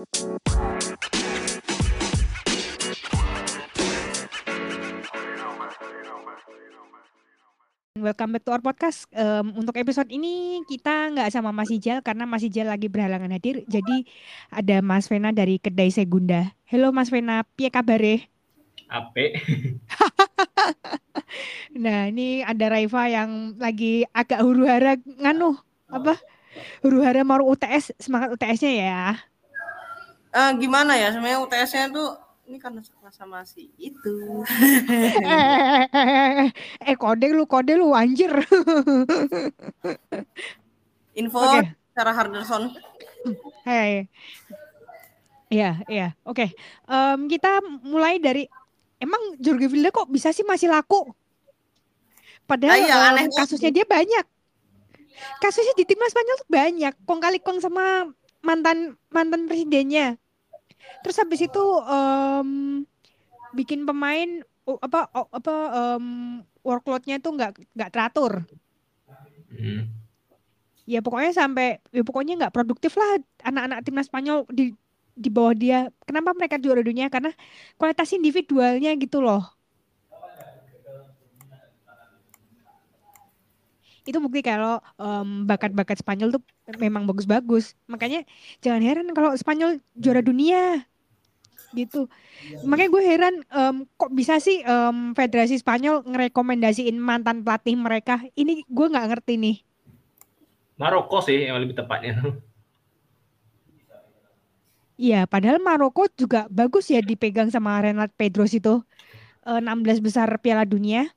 Welcome back to our podcast. Um, untuk episode ini kita nggak sama Mas Ijal karena Mas Ijal lagi berhalangan hadir. Jadi ada Mas Vena dari Kedai Segunda. Halo Mas Vena, piye kabare? Ape. nah ini ada Raifa yang lagi agak huru hara nganu apa? Huru hara mau UTS semangat UTS-nya ya. Uh, gimana ya sebenarnya UTS-nya tuh ini karena sama si itu. eh, kode lu, kode lu anjir. Info okay. Sarah Harderson. Hey. Iya, iya. Oke. Okay. Um, kita mulai dari emang Jorge Vilda kok bisa sih masih laku? Padahal iya, um, aneh kasusnya dia banyak. Kasusnya di timnas Spanyol tuh banyak. Kong kali kong sama mantan mantan presidennya terus habis itu um, bikin pemain apa apa um, workloadnya tuh nggak nggak teratur. Hmm. ya pokoknya sampai ya pokoknya nggak produktif lah anak-anak timnas Spanyol di di bawah dia. Kenapa mereka juara dunia? Karena kualitas individualnya gitu loh itu bukti kalau um, bakat-bakat Spanyol tuh memang bagus-bagus. Makanya jangan heran kalau Spanyol juara dunia gitu. Makanya gue heran um, kok bisa sih um, Federasi Spanyol ngerekomendasiin mantan pelatih mereka. Ini gue nggak ngerti nih. Maroko sih yang lebih tepatnya. Iya, padahal Maroko juga bagus ya dipegang sama Renat Pedros itu. 16 besar Piala Dunia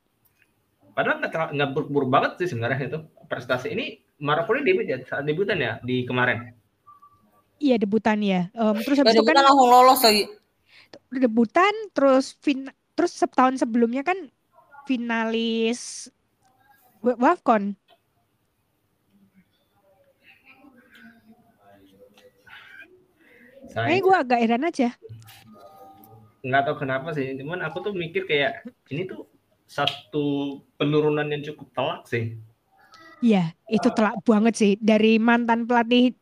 padahal nggak nggak buruk-buruk banget sih sebenarnya itu. Prestasi ini Maroko ini debut ya saat debutan ya di kemarin. Iya debutan ya. Um, terus habis itu kan langsung lolos lagi debutan terus fin terus setahun sebelumnya kan finalis Wafcon Saya gue agak heran aja. Nggak tahu kenapa sih, cuman aku tuh mikir kayak ini tuh satu penurunan yang cukup telak sih. Iya, itu telak banget sih dari mantan pelatih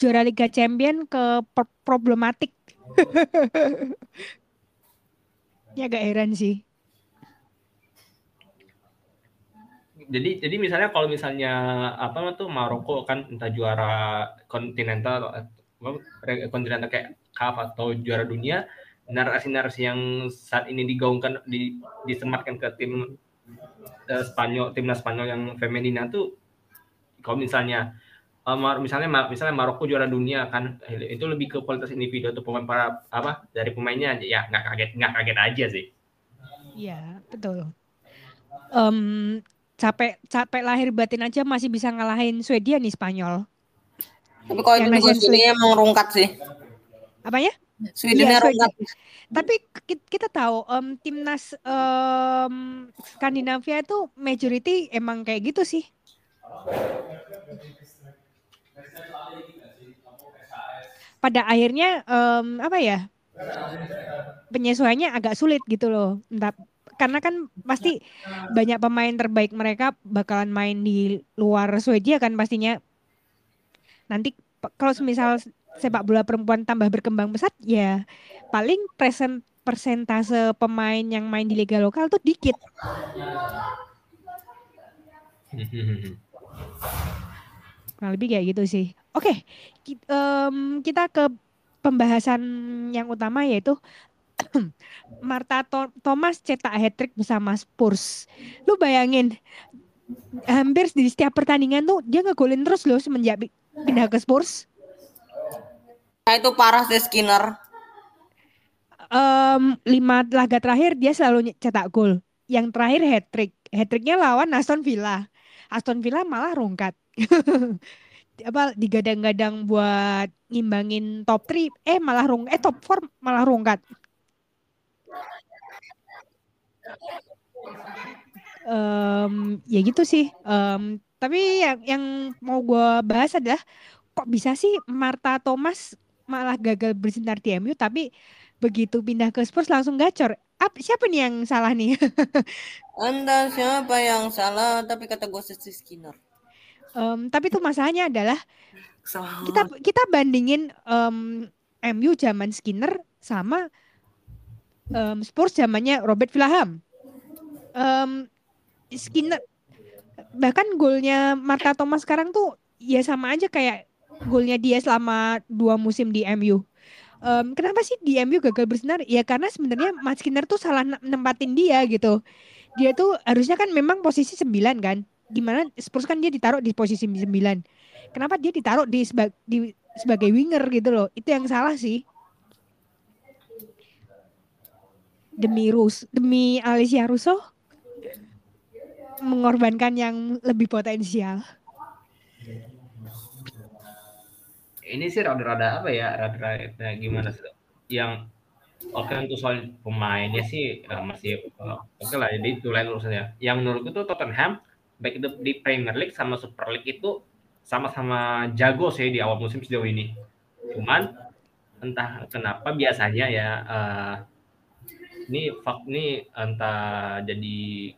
juara Liga Champion ke problematik. ya agak heran sih. Jadi jadi misalnya kalau misalnya apa tuh Maroko kan entah juara kontinental atau kontinental kayak CAF atau juara dunia, narasi-narasi yang saat ini digaungkan di disematkan ke tim uh, Spanyol timnas Spanyol yang femina tuh kalau misalnya uh, misalnya misalnya Maroko juara dunia kan itu lebih ke kualitas individu atau pemain para apa dari pemainnya ya nggak kaget nggak kaget aja sih. Iya betul. Um, capek capek lahir batin aja masih bisa ngalahin Swedia nih Spanyol. Tapi kalau itu juga emang rungkat sih. Apanya Sweden iya, Sweden. Tapi kita tahu um, timnas um, Skandinavia itu majority emang kayak gitu sih. Pada akhirnya um, apa ya? Penyesuaiannya agak sulit gitu loh. Entah, karena kan pasti banyak pemain terbaik mereka bakalan main di luar Swedia kan pastinya. Nanti kalau misal sepak bola perempuan tambah berkembang pesat ya paling present persentase pemain yang main di liga lokal tuh dikit. Kurang lebih kayak gitu sih. Oke, okay, um, kita ke pembahasan yang utama yaitu Marta Thomas cetak hat-trick bersama Spurs. Lu bayangin hampir di setiap pertandingan tuh dia ngegolin terus loh semenjak pindah ke Spurs. Nah, itu parah sih Skinner. Um, lima laga terakhir dia selalu cetak gol. Yang terakhir hat trick. Hat tricknya lawan Aston Villa. Aston Villa malah rungkat. apa digadang-gadang buat ngimbangin top 3 eh malah rung eh top 4 malah rungkat. Um, ya gitu sih. Um, tapi yang yang mau gue bahas adalah kok bisa sih Marta Thomas malah gagal bersinar di MU tapi begitu pindah ke Spurs langsung gacor. Ap, siapa nih yang salah nih? Anda siapa yang salah? Tapi kata gue si Skinner. Um, tapi tuh masalahnya adalah kita kita bandingin um, MU zaman Skinner sama um, Spurs zamannya Robert Vilaham. Um, Skinner bahkan golnya Marta Thomas sekarang tuh ya sama aja kayak golnya dia selama dua musim di MU. Um, kenapa sih di MU gagal bersinar? Ya karena sebenarnya Matt Skinner tuh salah nempatin dia gitu. Dia tuh harusnya kan memang posisi 9 kan. Gimana Spurs kan dia ditaruh di posisi 9. Kenapa dia ditaruh di, seba di sebagai winger gitu loh. Itu yang salah sih. Demi Rus, demi Alicia Russo mengorbankan yang lebih potensial. Ini sih rada-rada apa ya, rada-rada gimana sih? Yang oke okay, untuk soal pemainnya sih uh, masih uh, oke okay lah jadi itu lain urusannya. Yang menurutku tuh Tottenham baik itu di Premier League sama Super League itu sama-sama jago sih di awal musim sejauh ini. Cuman entah kenapa biasanya ya uh, ini fak ini entah jadi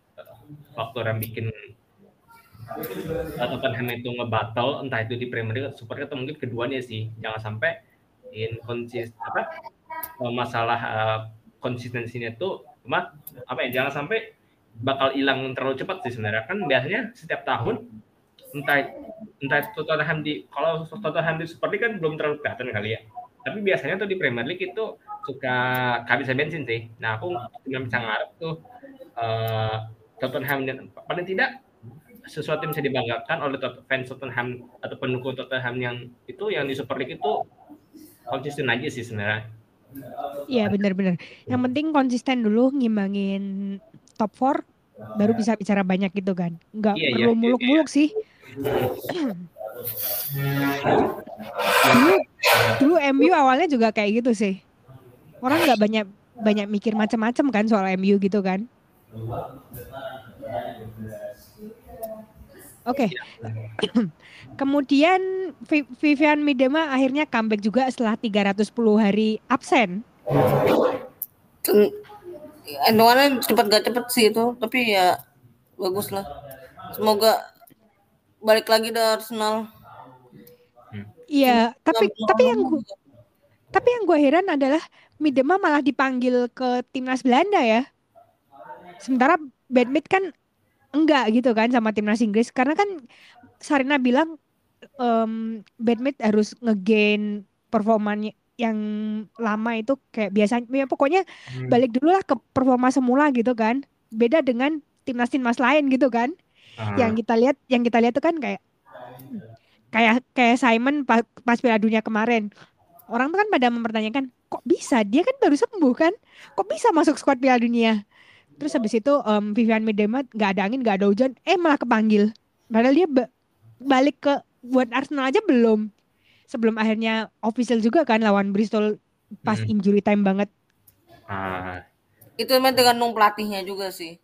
faktor yang bikin Tottenham itu ngebatal entah itu di Premier League Super League atau mungkin keduanya sih. Jangan sampai inkonsis apa eh, masalah uh, konsistensinya itu cuma apa ya jangan sampai bakal hilang terlalu cepat sih sebenarnya. Kan biasanya setiap tahun entah entah Tottenham di kalau Tottenham di Super League kan belum terlalu kelihatan kali ya. Tapi biasanya tuh di Premier League itu suka kehabisan bensin sih. Nah aku nggak bisa ngarep tuh uh, Tottenham paling tidak sesuatu yang bisa dibanggakan oleh fans Tottenham atau pendukung Tottenham yang itu yang di Super League itu konsisten aja sih sebenarnya. Iya benar-benar. Yang penting konsisten dulu ngimbangin top 4 baru bisa bicara banyak gitu kan. Enggak iya, perlu iya, muluk-muluk iya, iya. sih. dulu dulu MU awalnya juga kayak gitu sih. Orang nggak banyak banyak mikir macam-macam kan soal MU gitu kan. Oke. Okay. Kemudian Vivian Midema akhirnya comeback juga setelah 310 hari absen. Endoannya cepat gak cepet sih itu, tapi ya bagus lah. Semoga balik lagi dari Arsenal. Iya, tapi tapi yang gua, tapi yang gue heran adalah Midema malah dipanggil ke timnas Belanda ya. Sementara Badmit kan enggak gitu kan sama timnas Inggris. Karena kan Sarina bilang um, Badmit harus ngegain performanya yang lama itu kayak biasanya ya pokoknya hmm. balik dulu lah ke performa semula gitu kan. Beda dengan timnas timnas lain gitu kan. Uh. yang kita lihat yang kita lihat tuh kan kayak kayak kayak Simon pas, pas Piala Dunia kemarin. Orang tuh kan pada mempertanyakan kok bisa? Dia kan baru sembuh kan? Kok bisa masuk squad Piala Dunia Terus habis itu um, Vivian Miedema nggak ada angin, nggak ada hujan, eh malah kepanggil. Padahal dia balik ke buat Arsenal aja belum. Sebelum akhirnya official juga kan lawan Bristol pas hmm. injury time banget. Ah. Itu memang tergantung pelatihnya juga sih.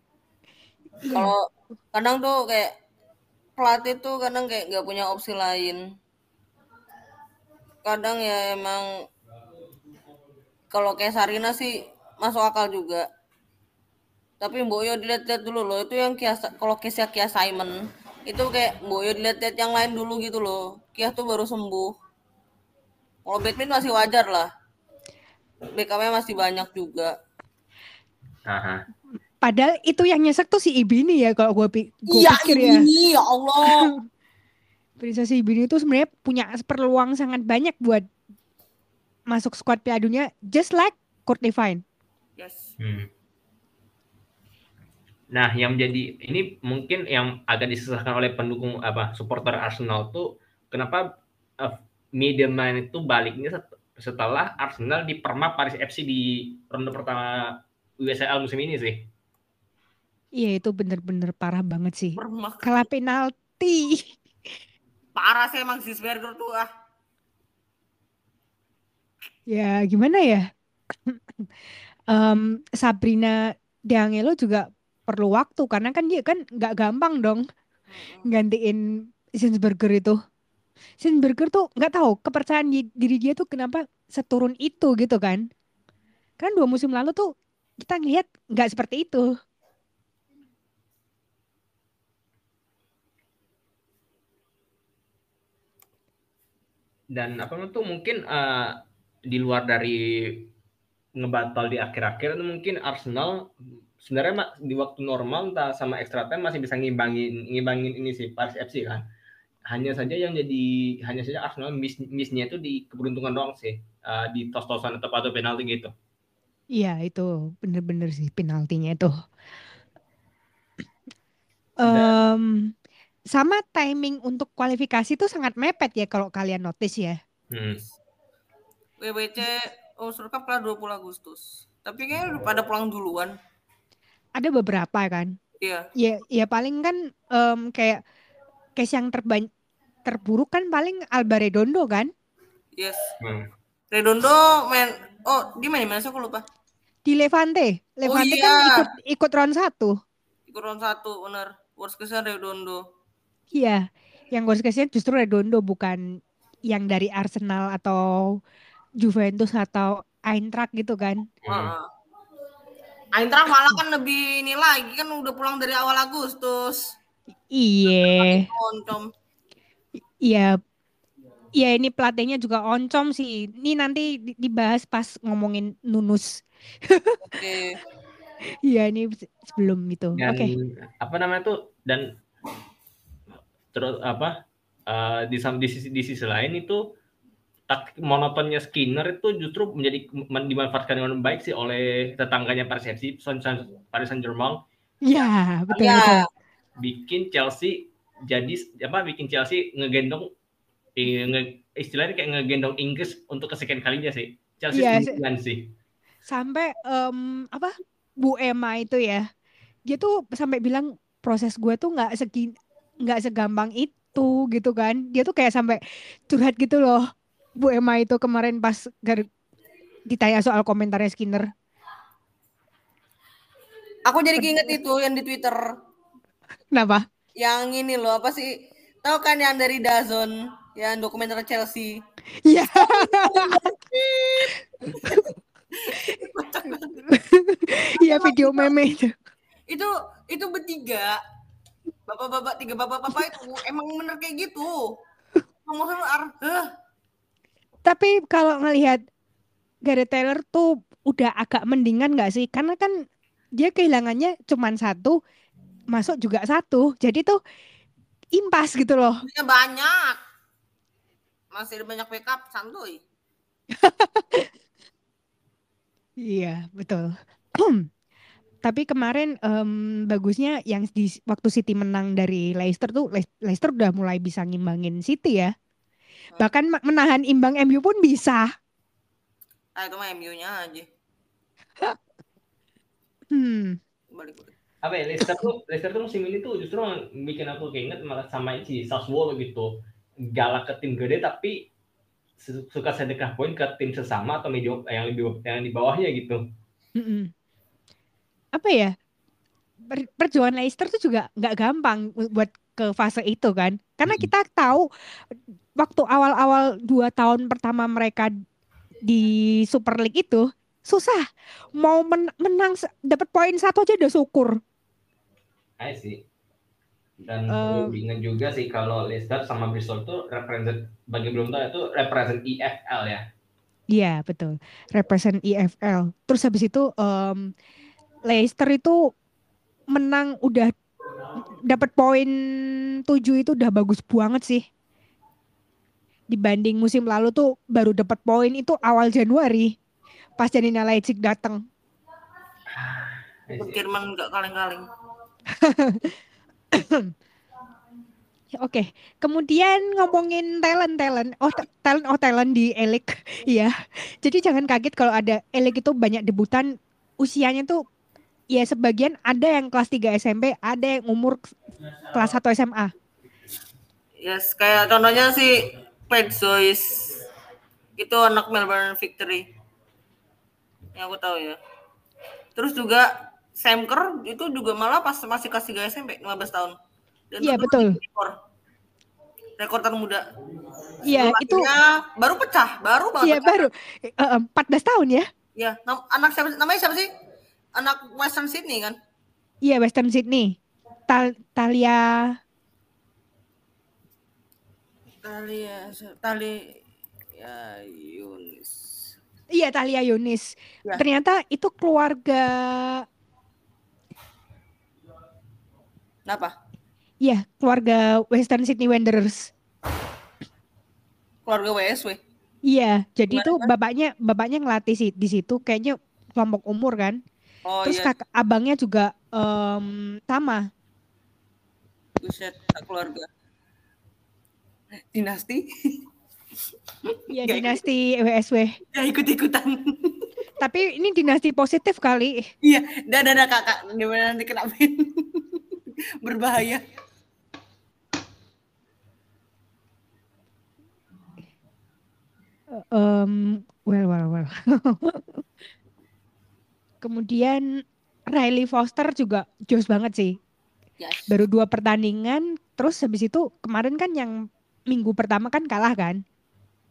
Kalau kadang tuh kayak pelatih tuh kadang kayak nggak punya opsi lain. Kadang ya emang kalau kayak Sarina sih masuk akal juga tapi Mbok Yo dilihat-lihat dulu loh itu yang Kia kalau Kia Kia Simon itu kayak Mbok Yo dilihat-lihat yang lain dulu gitu loh Kia tuh baru sembuh kalau Batman masih wajar lah BKM masih banyak juga Aha. Padahal itu yang nyesek tuh si Ibini ya kalau gue, pi iya, pikir ya. Ibini, ya Allah. Princess Ibini itu sebenarnya punya peluang sangat banyak buat masuk squad Piala Dunia just like Courtney Fine. Yes. Hmm. Nah, yang menjadi ini mungkin yang agak disusahkan oleh pendukung apa supporter Arsenal tuh kenapa uh, Middleman itu baliknya setelah Arsenal dipermak Paris FC di ronde pertama USL musim ini sih. Iya itu bener-bener parah banget sih. Permak. Kalah penalti. Parah sih emang si Sberger tuh ah. Ya gimana ya? um, Sabrina D'Angelo juga perlu waktu karena kan dia kan nggak gampang dong gantiin Sinsberger itu. Sinsberger tuh nggak tahu kepercayaan diri dia tuh kenapa seturun itu gitu kan. Kan dua musim lalu tuh kita ngelihat nggak seperti itu. Dan apa tuh mungkin uh, di luar dari ngebatal di akhir-akhir itu mungkin Arsenal sebenarnya di waktu normal entah sama extra time masih bisa ngimbangin ngimbangin ini sih Paris FC kan hanya saja yang jadi hanya saja Arsenal miss missnya itu di keberuntungan doang sih uh, di tos-tosan atau atau penalti gitu iya itu bener-bener sih penaltinya itu um, sama timing untuk kualifikasi itu sangat mepet ya kalau kalian notice ya hmm. WBC Oh, Cup kelar 20 Agustus. Tapi kayaknya udah pada pulang duluan. Ada beberapa kan? Iya. Ya, ya paling kan um, kayak case yang terbanyak terburuk kan paling Alba Redondo kan? Yes. Hmm. Redondo main oh di mana mana aku lupa. Di Levante. Levante oh, kan iya. kan ikut ikut round satu. Ikut round satu benar. Worst case Redondo. Iya. Yang worst case justru Redondo bukan yang dari Arsenal atau Juventus atau Eintracht gitu kan. Hmm. Eintracht malah kan lebih ini lagi kan udah pulang dari awal Agustus. Iya. Iya. Iya ini pelatihnya juga oncom sih. Ini nanti dibahas pas ngomongin Nunus. Oke. Iya ini sebelum itu. Oke. Okay. Apa namanya tuh dan terus apa uh, di, di sisi di sisi lain itu taktik monotonnya Skinner itu justru menjadi dimanfaatkan dengan baik sih oleh tetangganya Persepsi Paris Saint Germain. Iya betul, ya. betul. Bikin Chelsea jadi apa? Bikin Chelsea ngegendong eh, nge, istilahnya kayak ngegendong Inggris untuk kesekian kalinya sih. Chelsea ya, sih. Sampai um, apa? Bu Emma itu ya, dia tuh sampai bilang proses gue tuh nggak segi nggak segampang itu gitu kan. Dia tuh kayak sampai curhat gitu loh Bu Emma itu kemarin pas ditanya soal komentarnya Skinner? Aku jadi inget itu yang di Twitter. Kenapa? Yang ini loh apa sih? Tahu kan yang dari Dazon, yang dokumenter Chelsea. Iya. Iya video meme itu. Itu itu bertiga. Bapak-bapak tiga bapak-bapak itu emang bener kayak gitu. Ngomong ar, tapi kalau ngelihat Gareth Taylor tuh udah agak mendingan nggak sih? Karena kan dia kehilangannya cuma satu, masuk juga satu. Jadi tuh impas gitu loh. Punya banyak. Masih ada banyak backup, santuy. iya, betul. Tapi kemarin um, bagusnya yang di waktu City menang dari Leicester tuh Leicester udah mulai bisa ngimbangin City ya. Bahkan menahan imbang MU pun bisa. Ah itu mah MU-nya aja. hmm. Balik, balik. Apa ya Leicester tuh Leicester tuh musim ini tuh justru bikin aku keinget malah sama si Sassuolo gitu. Galak ke tim gede tapi suka sedekah poin ke tim sesama atau medio yang lebih yang di bawahnya gitu. Mm -mm. Apa ya? perjuangan Leicester tuh juga nggak gampang buat ke fase itu kan karena kita tahu waktu awal-awal dua tahun pertama mereka di Super League itu susah mau men menang dapat poin satu aja udah syukur. I see. Dan uh, ingat juga sih kalau Leicester sama Bristol tuh represent bagi belum tahu itu represent EFL ya. Iya betul, represent EFL. Terus habis itu um, Leicester itu menang udah dapat poin tujuh itu udah bagus banget sih dibanding musim lalu tuh baru dapat poin itu awal Januari pas Janina Leipzig datang. Jerman nggak kaleng-kaleng. Oke, okay. kemudian ngomongin talent talent, oh talent oh talent di Elik, ya. Jadi jangan kaget kalau ada Elik itu banyak debutan usianya tuh ya sebagian ada yang kelas 3 SMP, ada yang umur kelas 1 SMA. Yes, kayak contohnya sih Pet Joyce itu anak Melbourne Victory. Yang aku tahu ya. Terus juga Sam Kerr itu juga malah pas masih kasih gaya SMP 15 tahun. Iya betul. rekor. Rekor termuda iya itu baru pecah baru banget iya baru. Uh, 14 tahun ya? Iya anak siapa namanya siapa sih anak Western Sydney kan iya Western Sydney Tal Talia tali ya tali ya Yunis Iya, Talia Yunis. Ya. Ternyata itu keluarga Kenapa? Iya, keluarga Western Sydney Wanderers. Keluarga WSW. Iya, jadi itu bapaknya bapaknya ngelatih sih di situ kayaknya kelompok umur kan. Oh, Terus iya. kakak abangnya juga um, sama. Buset, keluarga. Dinasti. Iya, dinasti WSW. Ya ikut-ikutan. Tapi ini dinasti positif kali. Iya, dah dah kakak, gimana nanti kenapa? berbahaya. Um, well, well, well. Kemudian Riley Foster juga jos banget sih. Yes. Baru dua pertandingan, terus habis itu kemarin kan yang minggu pertama kan kalah kan?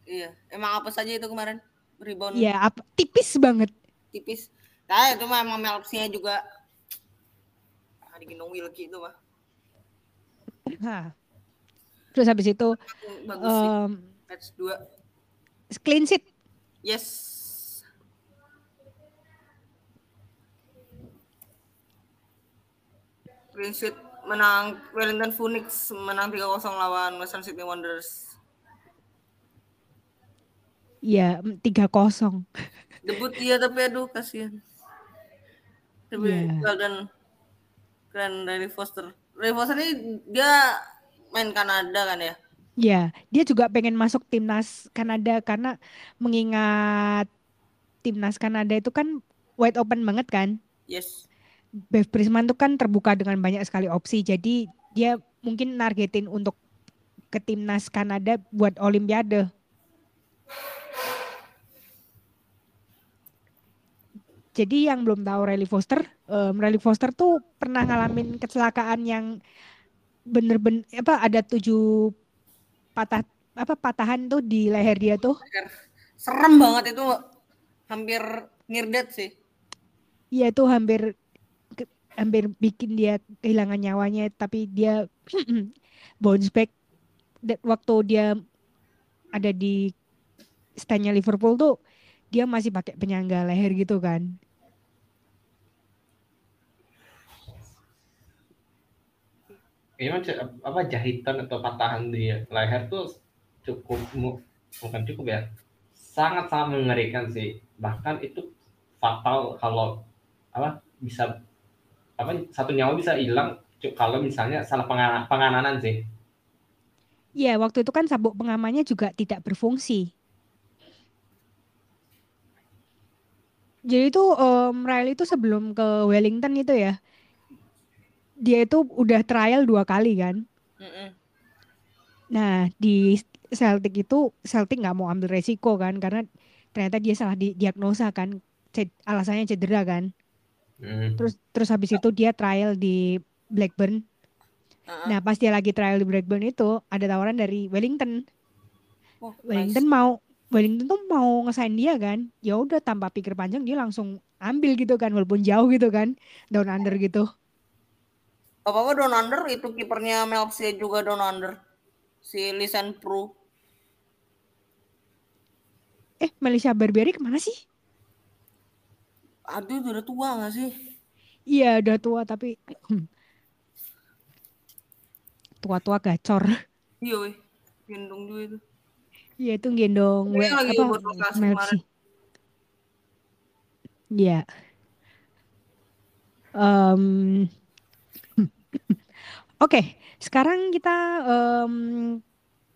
Iya, emang apa saja itu kemarin? Rebound. Iya, apa tipis banget. Tipis. Nah, itu mah emang Melpsnya juga ah, itu mah. Nah. Terus habis itu bagus um, Match 2. Clean sheet. Yes. Clean sheet menang Wellington Phoenix menang 3-0 lawan Western Sydney Wanderers. Iya, 3-0. Debut iya tapi aduh kasihan. Tapi yeah. dan keren dari Foster. Ray Foster ini dia main Kanada kan ya? Ya, dia juga pengen masuk timnas Kanada karena mengingat timnas Kanada itu kan wide open banget kan? Yes. Bev Prisman itu kan terbuka dengan banyak sekali opsi, jadi dia mungkin nargetin untuk ke timnas Kanada buat Olimpiade. Jadi yang belum tahu Riley Foster, um, Riley Foster tuh pernah ngalamin kecelakaan yang bener-bener apa ada tujuh patah apa patahan tuh di leher dia tuh. Serem banget itu, hampir near death sih. Iya itu hampir hampir bikin dia kehilangan nyawanya, tapi dia bounce back. Waktu dia ada di standnya Liverpool tuh dia masih pakai penyangga leher gitu kan. emang apa jahitan atau patahan di leher tuh cukup bukan cukup ya sangat sangat mengerikan sih bahkan itu fatal kalau apa bisa apa satu nyawa bisa hilang kalau misalnya salah penganan, penganan sih. Iya, waktu itu kan sabuk pengamannya juga tidak berfungsi. Jadi itu um, Riley itu sebelum ke Wellington itu ya, dia itu udah trial dua kali kan. Mm-mm. Nah di Celtic itu Celtic nggak mau ambil resiko kan karena ternyata dia salah diagnosa kan, alasannya cedera kan. Mm. Terus terus habis itu dia trial di Blackburn. Uh-uh. Nah pas dia lagi trial di Blackburn itu ada tawaran dari Wellington. Oh, Wellington nice. mau Wellington tuh mau ngesain dia kan. Ya udah tanpa pikir panjang dia langsung ambil gitu kan walaupun jauh gitu kan down under gitu apa apa down under itu kipernya Melpsia juga down under si Lisan Pro eh Malaysia Barberi ke mana sih aduh udah tua gak sih? Iya udah tua tapi tua-tua gacor. Iya weh. Gendong juga itu. Iya itu gendong we, apa Melpsi iya. Um, Oke, sekarang kita um,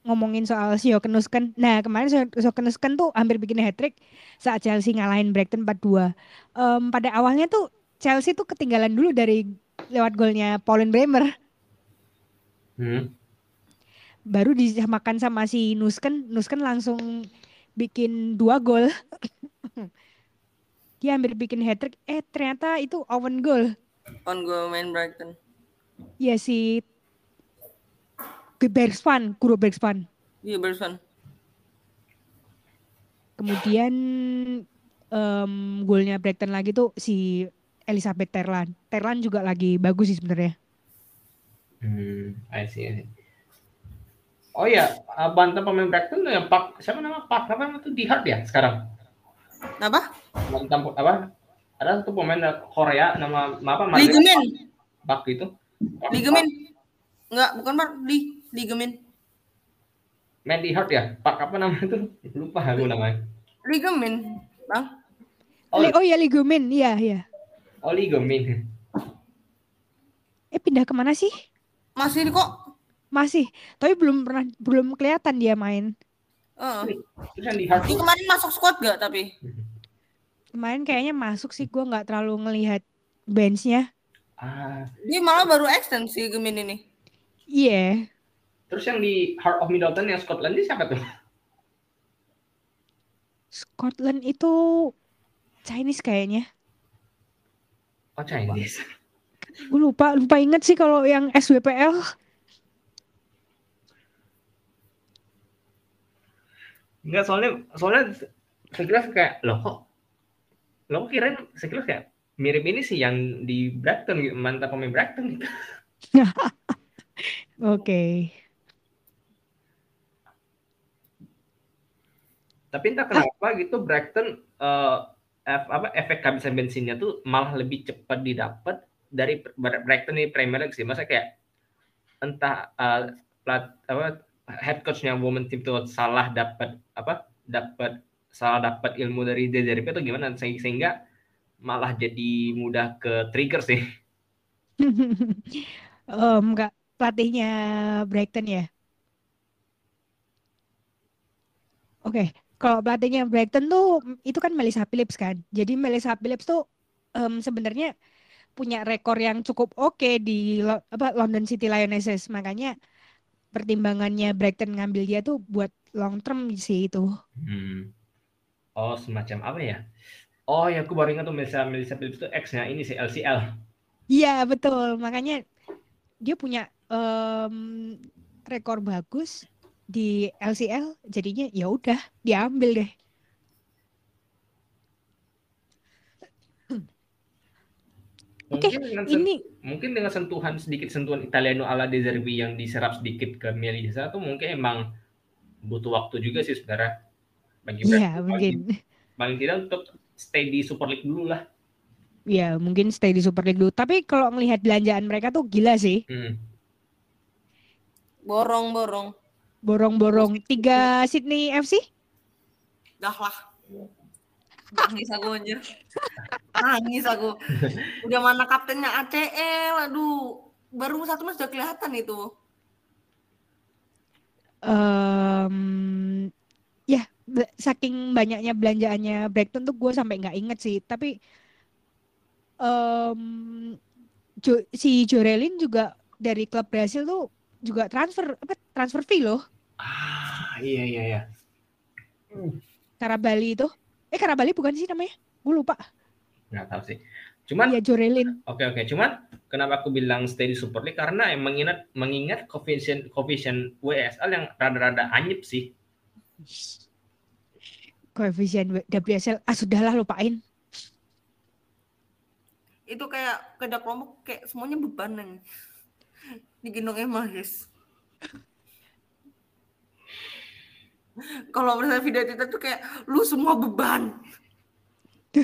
ngomongin soal Sio Kenusken. Nah, kemarin Sio Kenusken tuh hampir bikin hat-trick saat Chelsea ngalahin Brighton 4-2. Um, pada awalnya tuh Chelsea tuh ketinggalan dulu dari lewat golnya Paulin Bremer. Hmm. Baru disamakan sama si Nusken, Nusken langsung bikin dua gol. Dia hampir bikin hat-trick, eh ternyata itu open goal. On goal main Brighton. Iya si Bergspan, Kuro Bergspan. Iya Bergspan. Kemudian um, golnya Brighton lagi tuh si Elizabeth Terlan. Terlan juga lagi bagus sih sebenarnya. Hmm, I see, I see. Oh ya, banten pemain Brighton yang Pak siapa nama Pak apa itu di Hard ya sekarang? Apa? Mantan apa? Ada satu pemain Korea nama apa? Ligamen. Bak itu. Ligamen. Enggak, bukan Mark, Li, ligamen. Mandy Hart ya? Pak apa namanya itu? Lupa aku namanya. Ligamen, Bang. Oh, oh ya ligamen, iya iya. Oh ligamen. Eh pindah ke mana sih? Masih kok. Masih, tapi belum pernah belum kelihatan dia main. Uh. Terus yang di Harvey. kemarin masuk squad gak tapi? Kemarin kayaknya masuk sih, gue nggak terlalu ngelihat benchnya. Ah. Dia malah baru extend sih Gemin ini. Iya. Yeah. Terus yang di Heart of Middleton yang Scotland ini siapa tuh? Scotland itu Chinese kayaknya. Oh Chinese. Gue lupa, lupa inget sih kalau yang SWPL. Enggak, soalnya soalnya sekilas kayak loh kok lo kok kirain sekilas kayak mirip ini sih yang di Brighton gitu, mantan pemain Brighton gitu. Oke. okay. Tapi entah kenapa gitu Brighton uh, apa efek kehabisan bensinnya tuh malah lebih cepat didapat dari Brighton di Premier League sih. Masa kayak entah uh, plat apa head coachnya woman team tuh salah dapat apa dapat salah dapat ilmu dari dari itu gimana sehingga malah jadi mudah ke trigger sih. um, enggak pelatihnya Brighton ya. Oke, okay. Kalau pelatihnya Brighton tuh itu kan Melissa Phillips kan. Jadi Melissa Phillips tuh um, sebenarnya punya rekor yang cukup oke okay di apa London City Lionesses. Makanya pertimbangannya Brighton ngambil dia tuh buat long term sih itu. Hmm. Oh semacam apa ya? Oh ya aku baru ingat tuh Melissa Melissa Phillips itu X-nya ini sih LCL. Iya betul makanya dia punya um, rekor bagus di LCL jadinya ya udah diambil deh. Oke, okay, ini mungkin dengan sentuhan sedikit sentuhan Italiano ala De Zerbi yang diserap sedikit ke Melisa tuh mungkin emang butuh waktu juga sih sebenarnya bagi Iya, mungkin. Paling tidak untuk stay di Super League dulu lah. Iya, mungkin stay di Super League dulu. Tapi kalau melihat belanjaan mereka tuh gila sih. Hmm. Borong, borong. Borong, borong. Tiga Sydney FC? Dah lah. Nangis aku aja. Nangis aku. Udah mana kaptennya ACL, aduh. Baru satu mas sudah kelihatan itu. Um, ya, saking banyaknya belanjaannya Brighton tuh gue sampai nggak inget sih. Tapi um, jo, si Jorelin juga dari klub Brasil tuh juga transfer apa transfer fee loh. Ah iya iya iya. Cara Bali itu. Eh Karabali bukan sih namanya? Gue lupa. Nggak tahu sih. Cuman Iya Jorelin. Oke oke. Cuman kenapa aku bilang stay di Super League karena emang mengingat mengingat coefficient coefficient WSL yang rada-rada anyep sih. Coefficient WSL ah sudahlah lupain. Itu kayak kedak kelompok kayak semuanya beban nih. Digendong emang guys. kalau misalnya video kita tuh kayak lu semua beban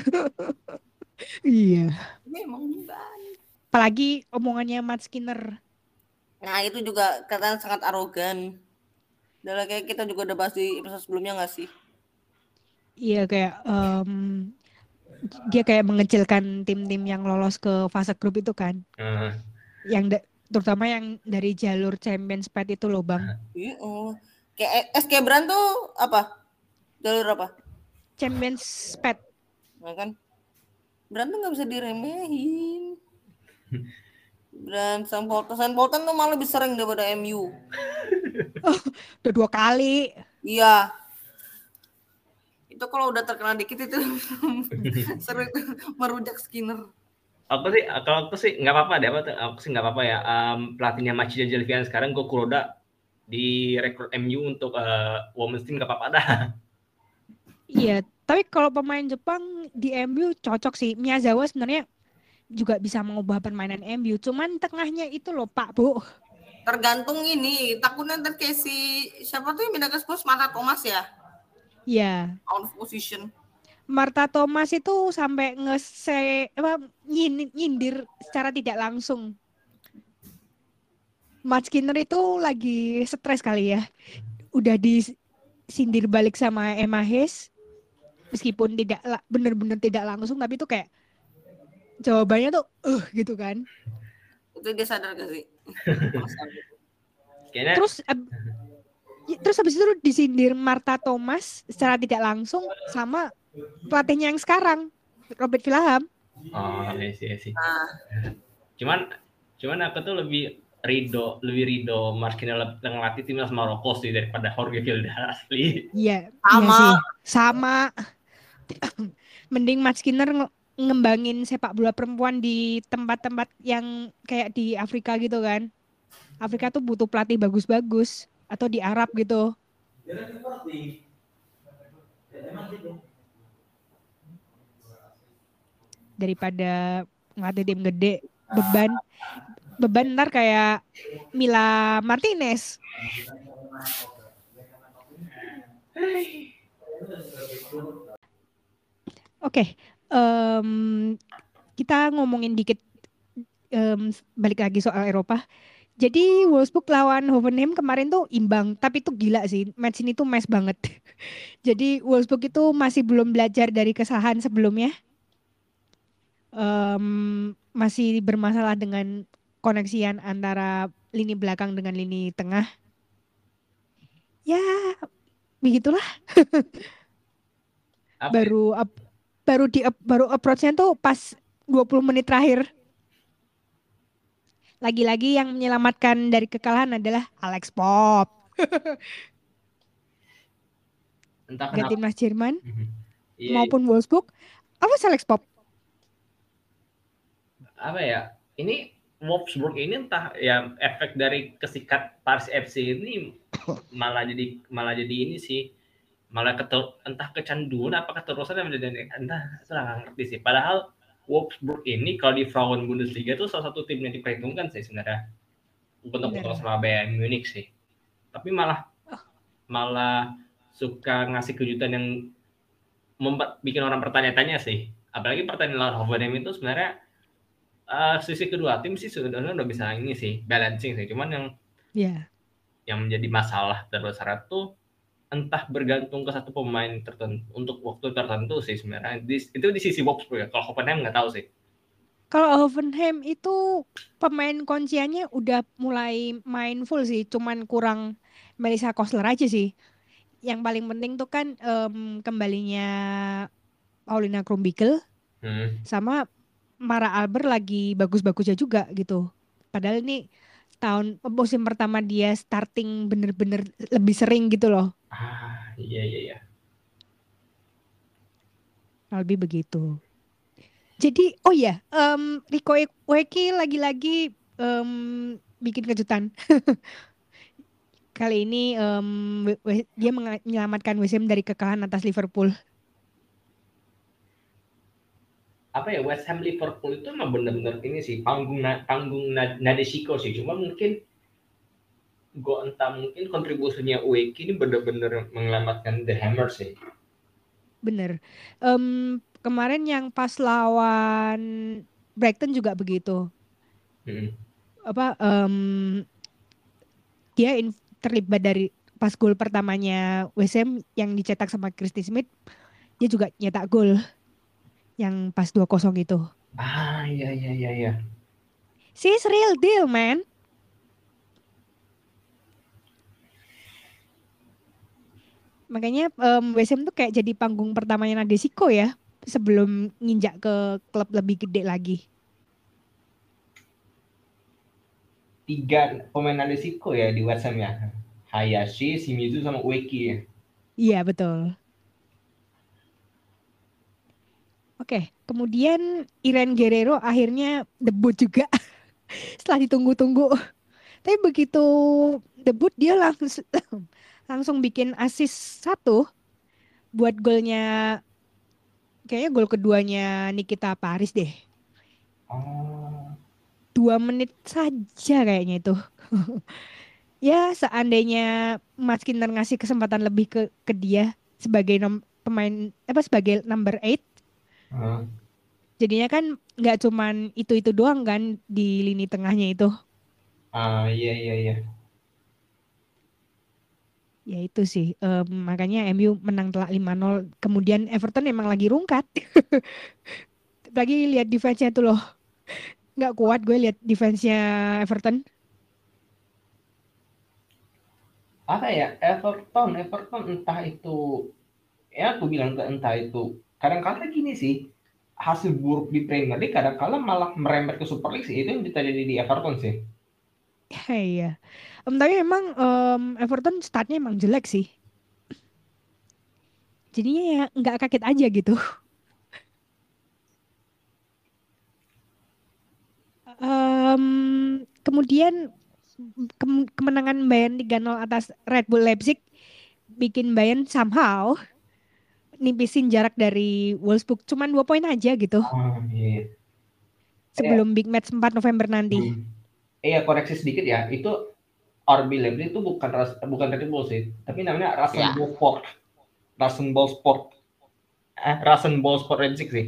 iya ini emang beban apalagi omongannya Matt Skinner nah itu juga katanya sangat arogan Dalam kayak kita juga udah bahas di episode sebelumnya gak sih iya kayak um, dia kayak mengecilkan tim-tim yang lolos ke fase grup itu kan uh. yang terutama yang dari jalur Champions Pad itu loh bang iya oh Kayak SK Brand tuh apa? Jalur apa? Champions Pet. Nah kan? Brand tuh nggak bisa diremehin. Brand Sam Bolton. Sam Bolton tuh malah lebih sering daripada MU. oh, udah dua kali. Iya. Itu kalau udah terkena dikit itu sering merujak Skinner. Aku sih, kalau aku sih nggak apa-apa deh, aku sih nggak apa-apa ya. Um, pelatihnya Machi Jelvian sekarang gue Kuroda di rekrut MU untuk uh, women's team gak apa-apa dah. Iya, tapi kalau pemain Jepang di MU cocok sih. Miyazawa sebenarnya juga bisa mengubah permainan MU. Cuman tengahnya itu loh Pak Bu. Tergantung ini, takutnya ntar kayak si siapa tuh yang pindah ke Spurs Mata Thomas ya? Iya. Out of position. Marta Thomas itu sampai ngese apa nyindir secara tidak langsung. Matt Skinner itu lagi stres kali ya. Udah disindir balik sama Emma Hayes meskipun tidak benar-benar tidak langsung tapi itu kayak jawabannya tuh eh uh, gitu kan. Itu dia sadar gak sih? Terus ab, terus habis itu disindir Marta Thomas secara tidak langsung sama pelatihnya yang sekarang Robert Vilaham oh iya sih iya sih ah. cuman cuman aku tuh lebih Rido lebih Rido Marquinhos ngelatih timnas Maroko sih daripada Jorge Vilda asli. Iya, iya sama. iya sih. Sama. Mending Mas Skinner ngembangin sepak bola perempuan di tempat-tempat yang kayak di Afrika gitu kan. Afrika tuh butuh pelatih bagus-bagus atau di Arab gitu daripada tim gede beban beban ntar kayak Mila Martinez. Oke, okay, um, kita ngomongin dikit um, balik lagi soal Eropa. Jadi Wolfsburg lawan Hoffenheim kemarin tuh imbang, tapi itu gila sih. Match ini tuh mes banget. Jadi Wolfsburg itu masih belum belajar dari kesalahan sebelumnya um, masih bermasalah dengan koneksian antara lini belakang dengan lini tengah. Ya, begitulah. baru up, baru di up, baru approach-nya tuh pas 20 menit terakhir. Lagi-lagi yang menyelamatkan dari kekalahan adalah Alex Pop. Entah kenapa. timnas Jerman mm -hmm. yeah. maupun Wolfsburg. Apa Alex Pop? Apa ya ini Wolfsburg ini entah ya efek dari kesikat Paris FC ini malah jadi malah jadi ini sih. Malah ketul, entah kecanduan apa keterusan yang menjadi entah saya nggak ngerti sih. Padahal Wolfsburg ini kalau di Frauen Bundesliga itu salah satu tim yang diperhitungkan sih sebenarnya. Untuk untuk sama Bayern Munich sih. Tapi malah oh. malah suka ngasih kejutan yang membuat bikin orang bertanya-tanya sih. Apalagi pertandingan lawan Hoffenheim itu sebenarnya uh, sisi kedua tim sih sebenarnya udah bisa ini sih balancing sih. Cuman yang yeah. yang menjadi masalah terbesar itu entah bergantung ke satu pemain tertentu untuk waktu tertentu sih sebenarnya. Di, itu di sisi box ya kalau Hoffenheim nggak tahu sih. Kalau Hoffenheim itu pemain kunciannya udah mulai main full sih cuman kurang Melissa Kosler aja sih. Yang paling penting tuh kan um, kembalinya Paulina Krumbigel hmm. sama Mara Albert lagi bagus-bagusnya juga gitu. Padahal ini tahun musim pertama dia starting bener-bener lebih sering gitu loh. Ah, iya iya iya. Lebih begitu. Jadi, oh ya, um, Rico Weki lagi-lagi um, bikin kejutan. Kali ini um, dia menyelamatkan WSM dari kekalahan atas Liverpool apa ya West Ham Liverpool itu emang benar-benar ini sih panggung panggung Nadeshiko sih. Cuma mungkin gue entah mungkin kontribusinya Ueki ini benar-benar menyelamatkan The Hammer sih. Bener. Um, kemarin yang pas lawan Brighton juga begitu. Hmm. apa um, dia in, terlibat dari pas gol pertamanya WSM yang dicetak sama Christy Smith dia juga nyetak gol yang pas 2-0 itu. Ah, iya iya iya iya. She's real deal, man. Makanya um, WSM tuh kayak jadi panggung pertamanya Nadesiko ya sebelum nginjak ke klub lebih gede lagi. Tiga pemain Nadesiko ya di WSM ya. Hayashi, Shimizu sama Ueki ya. Iya betul. Oke, kemudian Irene Guerrero akhirnya debut juga setelah ditunggu-tunggu. Tapi begitu debut dia langsung langsung bikin assist satu buat golnya kayaknya gol keduanya Nikita Paris deh. Dua menit saja kayaknya itu. ya seandainya Mas Kinder ngasih kesempatan lebih ke ke dia sebagai nom pemain apa sebagai number eight. Hmm. Jadinya kan nggak cuman itu-itu doang kan di lini tengahnya itu. Ah iya iya iya. Ya itu sih, um, makanya MU menang telak 5-0. Kemudian Everton emang lagi rungkat. lagi lihat defense-nya tuh loh. Nggak kuat gue lihat defense-nya Everton. Apa ya, Everton, Everton entah itu, ya aku bilang entah itu, kadang-kadang gini sih, hasil buruk di Premier League kadang-kadang malah merembet ke Super League sih, itu yang terjadi di Everton sih. Iya. Um, tapi emang um, Everton startnya emang jelek sih. Jadinya ya nggak kaget aja gitu. Um, kemudian ke kemenangan Bayern 3-0 atas Red Bull Leipzig bikin Bayern somehow nipisin jarak dari Wolfsburg cuman dua poin aja gitu. Oh, iya. Sebelum yeah. big match 4 November nanti. Hmm. Iya, koreksi sedikit ya. Itu RB Leipzig itu bukan bukan Red Bull sih, tapi namanya Rasenball ya. Sport. Rasenball Sport. Eh, Rasenball Sport Leipzig sih.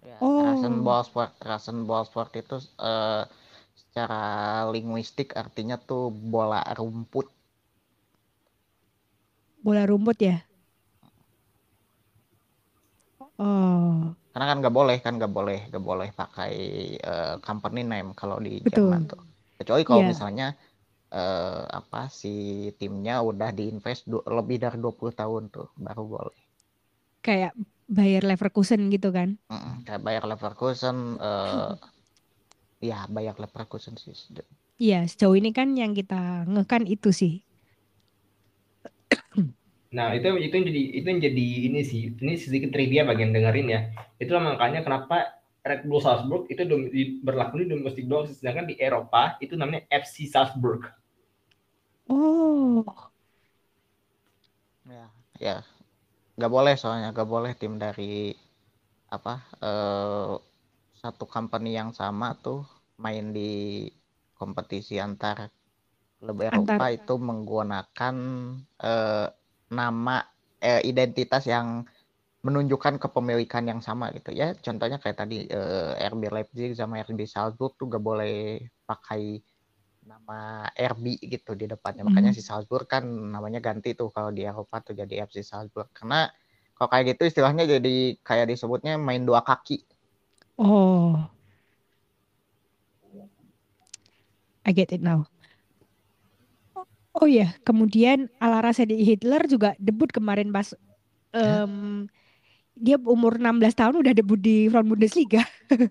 Ya, oh. Rasenball Sport, Rasenball Sport itu uh, secara linguistik artinya tuh bola rumput. Bola rumput ya? Oh. Karena kan nggak boleh kan nggak boleh nggak boleh pakai uh, company name kalau di Betul. Jerman tuh kecuali kalau yeah. misalnya uh, apa si timnya udah diinvest lebih dari 20 tahun tuh baru boleh kayak bayar Leverkusen gitu kan mm kayak bayar Leverkusen uh, ya bayar Leverkusen sih iya sejauh ini kan yang kita ngekan itu sih Nah, itu itu yang jadi itu yang jadi ini sih. Ini sedikit trivia bagian dengerin ya. Itulah makanya kenapa Red Bull Salzburg itu berlaku di domestik doang sedangkan di Eropa itu namanya FC Salzburg. Oh. Ya, ya. Gak boleh soalnya gak boleh tim dari apa eh, satu company yang sama tuh main di kompetisi antar lebih Eropa antar. itu menggunakan eh, nama eh, identitas yang menunjukkan kepemilikan yang sama gitu ya. Contohnya kayak tadi eh, RB Leipzig sama RB Salzburg tuh gak boleh pakai nama RB gitu di depannya. Makanya hmm. si Salzburg kan namanya ganti tuh kalau di Eropa tuh jadi FC Salzburg. Karena kalau kayak gitu istilahnya jadi kayak disebutnya main dua kaki. Oh. I get it now Oh iya, kemudian Alara Sedi Hitler juga debut kemarin pas um, dia umur 16 tahun udah debut di Front Bundesliga.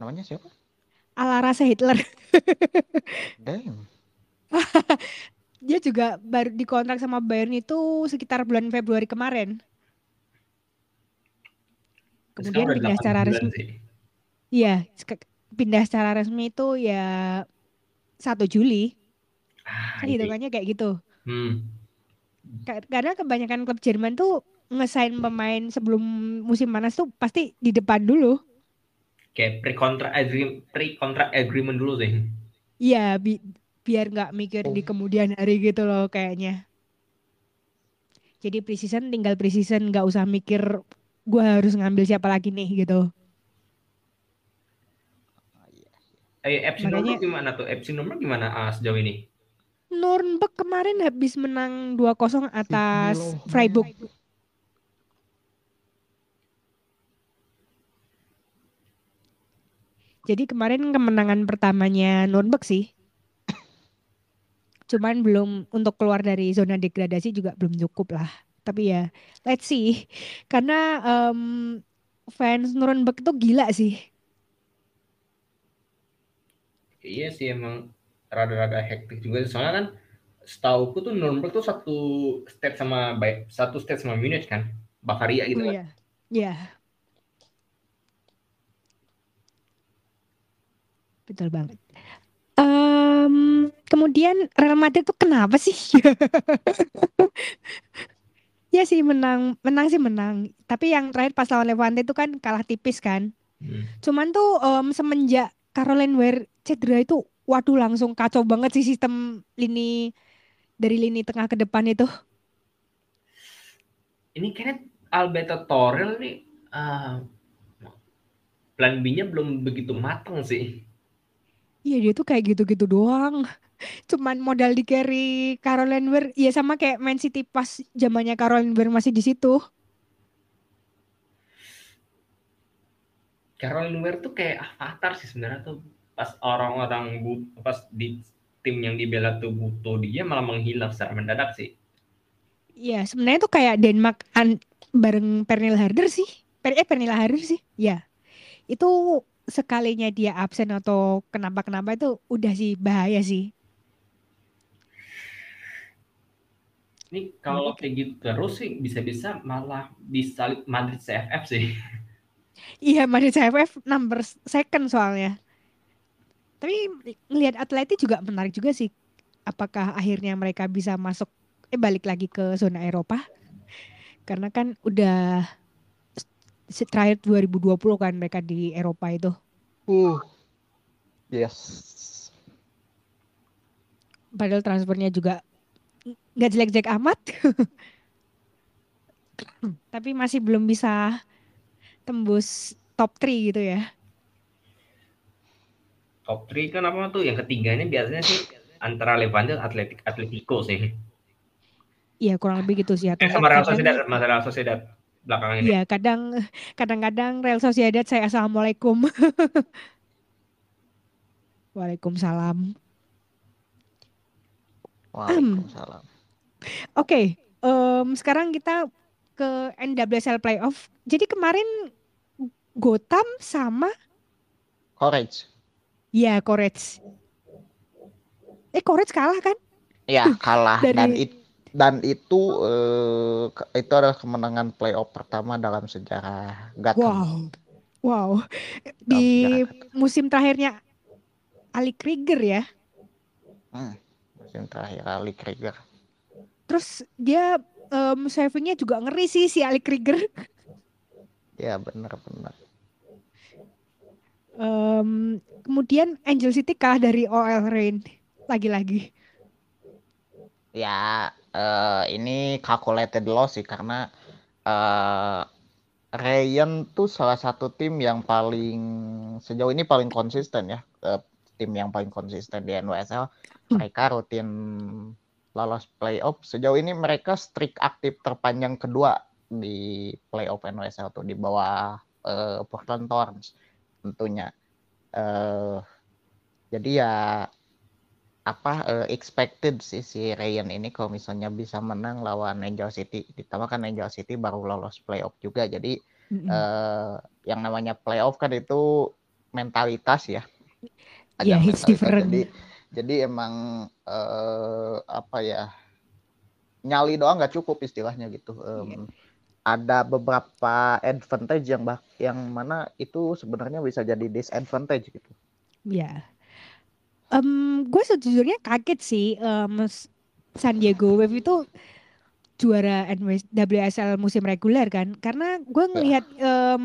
Namanya siapa? Alarasa Hitler. Damn. dia juga baru dikontrak sama Bayern itu sekitar bulan Februari kemarin. Kemudian pindah secara resmi. Iya, pindah secara resmi itu ya 1 Juli. Ah, kan hitungannya kayak gitu. Hmm karena kebanyakan klub Jerman tuh ngesain pemain sebelum musim panas tuh pasti di depan dulu. Kayak pre contract agreement, pre contract agreement dulu sih. Iya, bi biar nggak mikir oh. di kemudian hari gitu loh kayaknya. Jadi precision tinggal precision nggak usah mikir gue harus ngambil siapa lagi nih gitu. Eh, FC Makanya, gimana tuh? FC nomor gimana ah, sejauh ini? Nuremberg kemarin habis menang 2-0 atas Freiburg. Jadi kemarin kemenangan pertamanya Nuremberg sih. Cuman belum untuk keluar dari zona degradasi juga belum cukup lah. Tapi ya, let's see. Karena um, fans Nuremberg itu gila sih. Iya sih emang rada-rada hektik juga soalnya kan setauku tuh Nuremberg tuh satu step sama baik satu step sama Munich kan? Bavaria gitu oh, kan? iya. Iya. Betul banget. Um, kemudian Real Madrid tuh kenapa sih? Ya sih menang menang sih menang. Tapi yang terakhir pas lawan Levante itu kan kalah tipis kan? Hmm. cuman tuh um, semenjak Caroline Weir cedera itu waduh langsung kacau banget sih sistem lini dari lini tengah ke depan itu. ini kayaknya Alberto Torres nih uh, plan B-nya belum begitu matang sih. Iya dia tuh kayak gitu-gitu doang. Cuman modal di carry Caroline Weir, ya sama kayak Man City pas zamannya Caroline Weir masih di situ. Caroline Weir tuh kayak avatar sih sebenarnya tuh pas orang-orang pas di tim yang dibela tuh butuh dia malah menghilang secara mendadak sih. Iya, sebenarnya tuh kayak Denmark an bareng Pernil Harder sih. Per eh Pernil Harder sih. Ya. Itu sekalinya dia absen atau kenapa-kenapa itu udah sih bahaya sih. Ini kalau kayak gitu terus sih bisa-bisa malah disalip Madrid CFF sih. Iya Madrid CFF number second soalnya. Tapi ngelihat Atleti juga menarik juga sih. Apakah akhirnya mereka bisa masuk eh balik lagi ke zona Eropa? Karena kan udah terakhir 2020 kan mereka di Eropa itu. Uh. Yes. Padahal transfernya juga nggak jelek-jelek amat. Tapi masih belum bisa tembus top 3 gitu ya. Top 3 kan apa tuh? Yang ketiganya biasanya sih antara Levante dan Atletik Atletico sih. Iya kurang lebih gitu sih. Atau eh, sama Real Sociedad, sama Real Sociedad belakangan ini. Iya kadang kadang-kadang Real Sociedad saya assalamualaikum. Waalaikumsalam. Waalaikumsalam. Oke, okay, um, sekarang kita ke NWSL Playoff. Jadi kemarin Gotham sama Courage. Iya, Courage. Eh, Courage kalah kan? Iya, kalah Dari... dan it, dan itu uh, itu adalah kemenangan playoff pertama dalam sejarah Gotham. Wow. Wow. Di musim terakhirnya Ali Krieger ya? Hmm, musim terakhir Ali Krieger. Terus dia um, savingnya juga ngeri sih si Ali Krieger. Ya benar-benar. Um, kemudian Angel City kalah dari OL Rain lagi-lagi. Ya uh, ini calculated loss sih karena uh, Rayon tuh salah satu tim yang paling sejauh ini paling konsisten ya uh, tim yang paling konsisten di NWSL hmm. mereka rutin lolos playoff sejauh ini mereka streak aktif terpanjang kedua di playoff NWSL tuh di bawah uh, Portland Thorns tentunya. Uh, jadi ya apa uh, expected sih si Ryan ini kalau misalnya bisa menang lawan Angel City. Ditambah kan Angel City baru lolos playoff juga. Jadi mm-hmm. uh, yang namanya playoff kan itu mentalitas ya. Yeah, it's different. Jadi jadi emang uh, apa ya nyali doang nggak cukup istilahnya gitu. Um, yeah. Ada beberapa advantage yang bah yang mana itu sebenarnya bisa jadi disadvantage gitu ya yeah Um, gue sejujurnya kaget sih um, San Diego Wave itu juara WSL musim reguler kan karena gue ya. ngelihat um,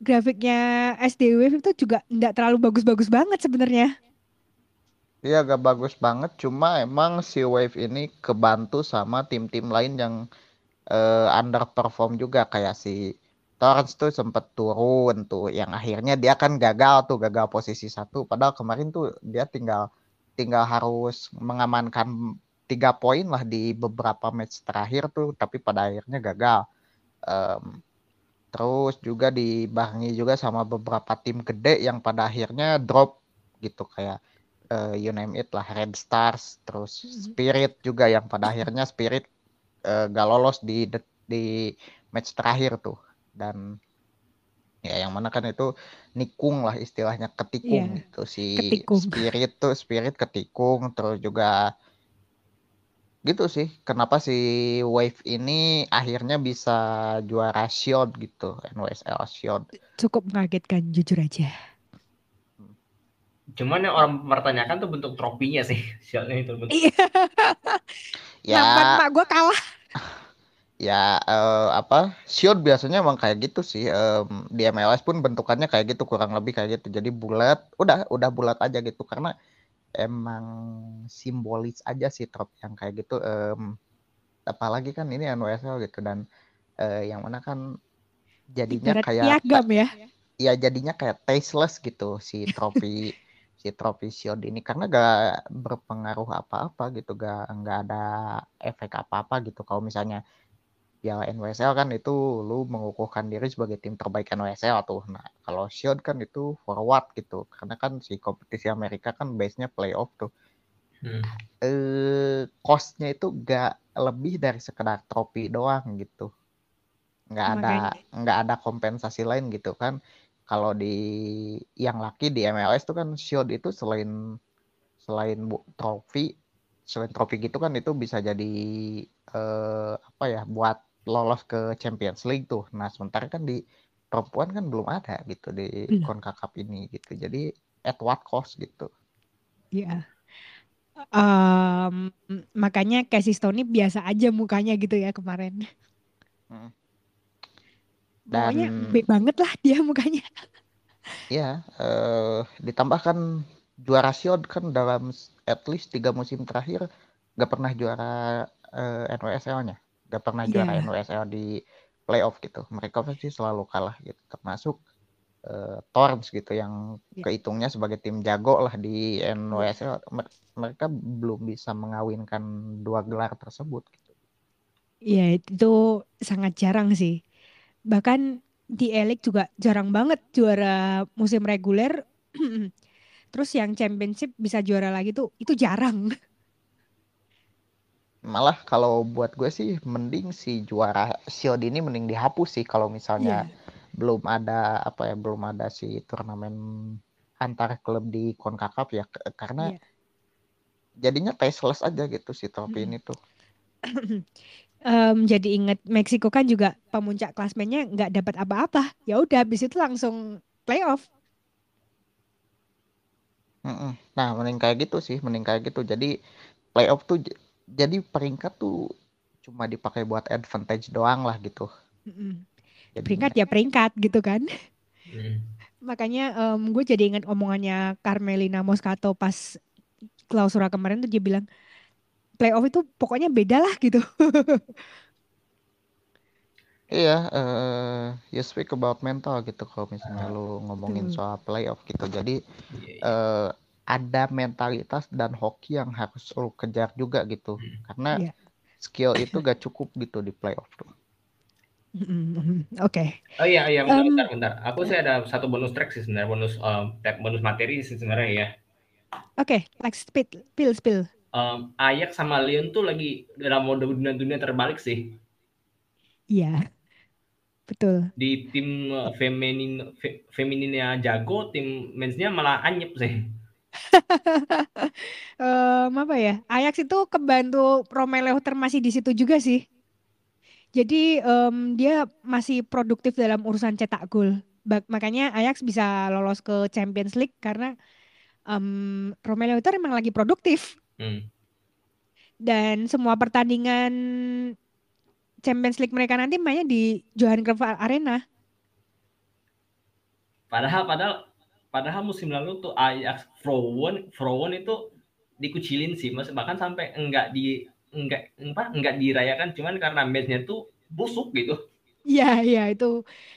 grafiknya SD Wave itu juga nggak terlalu bagus-bagus banget sebenarnya. Iya gak bagus banget cuma emang si Wave ini kebantu sama tim-tim lain yang uh, underperform juga. Kayak si Torrens tuh sempet turun tuh. Yang akhirnya dia kan gagal tuh gagal posisi satu. Padahal kemarin tuh dia tinggal tinggal harus mengamankan tiga poin lah di beberapa match terakhir tuh tapi pada akhirnya gagal. Um, terus juga dibarengi juga sama beberapa tim gede yang pada akhirnya drop gitu. Kayak uh, you name it lah Red Stars terus mm-hmm. Spirit juga yang pada akhirnya Spirit uh, gak lolos di di match terakhir tuh. Dan ya yang mana kan itu nikung lah istilahnya ketikung yeah. itu si ketikung. spirit tuh spirit ketikung. Terus juga gitu sih kenapa si wave ini akhirnya bisa juara shield gitu NWSL shield. Cukup mengagetkan jujur aja. Cuman yang orang mempertanyakan tuh bentuk tropinya sih shieldnya itu bentuk ya. Mak gue kalah. Ya uh, apa shield biasanya emang kayak gitu sih um, di MLS pun bentukannya kayak gitu kurang lebih kayak gitu. Jadi bulat udah udah bulat aja gitu. Karena emang simbolis aja sih trop yang kayak gitu um, apalagi kan ini NWSL gitu. Dan uh, yang mana kan jadinya Ibarat kayak piagam ya. Ya jadinya kayak tasteless gitu si trofi si trofi shield ini karena gak berpengaruh apa-apa gitu gak nggak ada efek apa-apa gitu kalau misalnya Piala NWSL kan itu lu mengukuhkan diri sebagai tim terbaik NWSL tuh. Nah, kalau Shield kan itu forward gitu. Karena kan si kompetisi Amerika kan base-nya playoff tuh. Hmm. Eh, cost-nya itu gak lebih dari sekedar trofi doang gitu. Nggak ada nggak ada kompensasi lain gitu kan. Kalau di yang laki di MLS tuh kan Shield itu selain selain trofi selain trofi gitu kan itu bisa jadi eh, apa ya buat lolos ke Champions League tuh. Nah, sementara kan di perempuan kan belum ada gitu di hmm. CONCACAF ini gitu. Jadi at what cost gitu. Iya. Yeah. Um, makanya Casey Stoney biasa aja mukanya gitu ya kemarin. Hmm. Dan Pokoknya B banget lah dia mukanya. Iya, uh, ditambahkan juara Shield kan dalam at least tiga musim terakhir gak pernah juara uh, NWSL-nya gak pernah juara yeah. NWSL di playoff gitu. Mereka pasti selalu kalah gitu. Termasuk uh, Torns gitu yang yeah. kehitungnya sebagai tim jago lah di NWSL. Mereka belum bisa mengawinkan dua gelar tersebut gitu. Iya, yeah, itu sangat jarang sih. Bahkan di Elik juga jarang banget juara musim reguler. Terus yang championship bisa juara lagi tuh itu jarang. malah kalau buat gue sih mending si juara Shield ini mending dihapus sih kalau misalnya yeah. belum ada apa ya belum ada si turnamen antar klub di Concacaf ya karena yeah. jadinya tasteless aja gitu si trofi hmm. ini tuh. um, jadi inget Meksiko kan juga pemuncak klasmennya nggak dapat apa-apa. Ya udah habis itu langsung playoff. Nah, mending kayak gitu sih, mending kayak gitu. Jadi playoff tuh jadi peringkat tuh cuma dipakai buat advantage doang lah gitu. Jadi, peringkat ya peringkat gitu kan. Mm. Makanya um, gue jadi ingat omongannya Carmelina Moscato pas klausura kemarin tuh dia bilang playoff itu pokoknya beda lah gitu. Iya, uh, you speak about mental gitu kalau misalnya lu ngomongin soal playoff gitu. Jadi uh, ada mentalitas dan hoki yang harus lo kejar juga gitu hmm. karena yeah. skill itu gak cukup gitu di playoff tuh. Oke. Okay. Oh iya iya bentar, um, bentar bentar. Aku sih ada satu bonus track sih sebenarnya bonus um, bonus materi sih sebenarnya ya. Oke, okay, like spill spill spill. Um, Ayak sama Leon tuh lagi dalam mode dunia dunia terbalik sih. Iya. Betul. Di tim uh, feminin fe, femininnya jago, tim mensnya malah anyep sih um, apa ya? Ajax itu kebantu Romelu masih di situ juga sih. Jadi um, dia masih produktif dalam urusan cetak gol. Makanya Ajax bisa lolos ke Champions League karena um, Romelu itu memang lagi produktif. Hmm. Dan semua pertandingan Champions League mereka nanti mainnya di Johan Cruyff Arena. Padahal padahal Padahal musim lalu tuh Ajax Frowen Frowen itu dikucilin sih, mas bahkan sampai enggak di enggak apa enggak dirayakan cuman karena matchnya tuh busuk gitu. Iya iya itu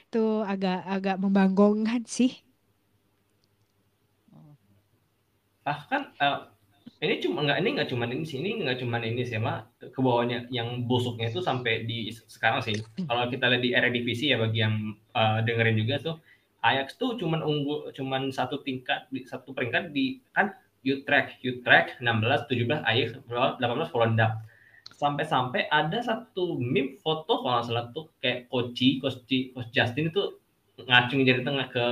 itu agak agak membanggongkan sih. Bahkan uh, ini cuma enggak ini enggak cuma ini sih ini enggak cuma ini sih mah ke bawahnya yang busuknya itu sampai di sekarang sih. Kalau kita lihat di Eredivisie ya bagi yang uh, dengerin juga tuh Ajax tuh cuman unggul cuman satu tingkat satu peringkat di kan Utrecht. Utrecht 16 17 Ajax 18 Volendam. Sampai-sampai ada satu meme foto kalau salah tuh kayak Koci Coach Justin itu ngacung jadi tengah ke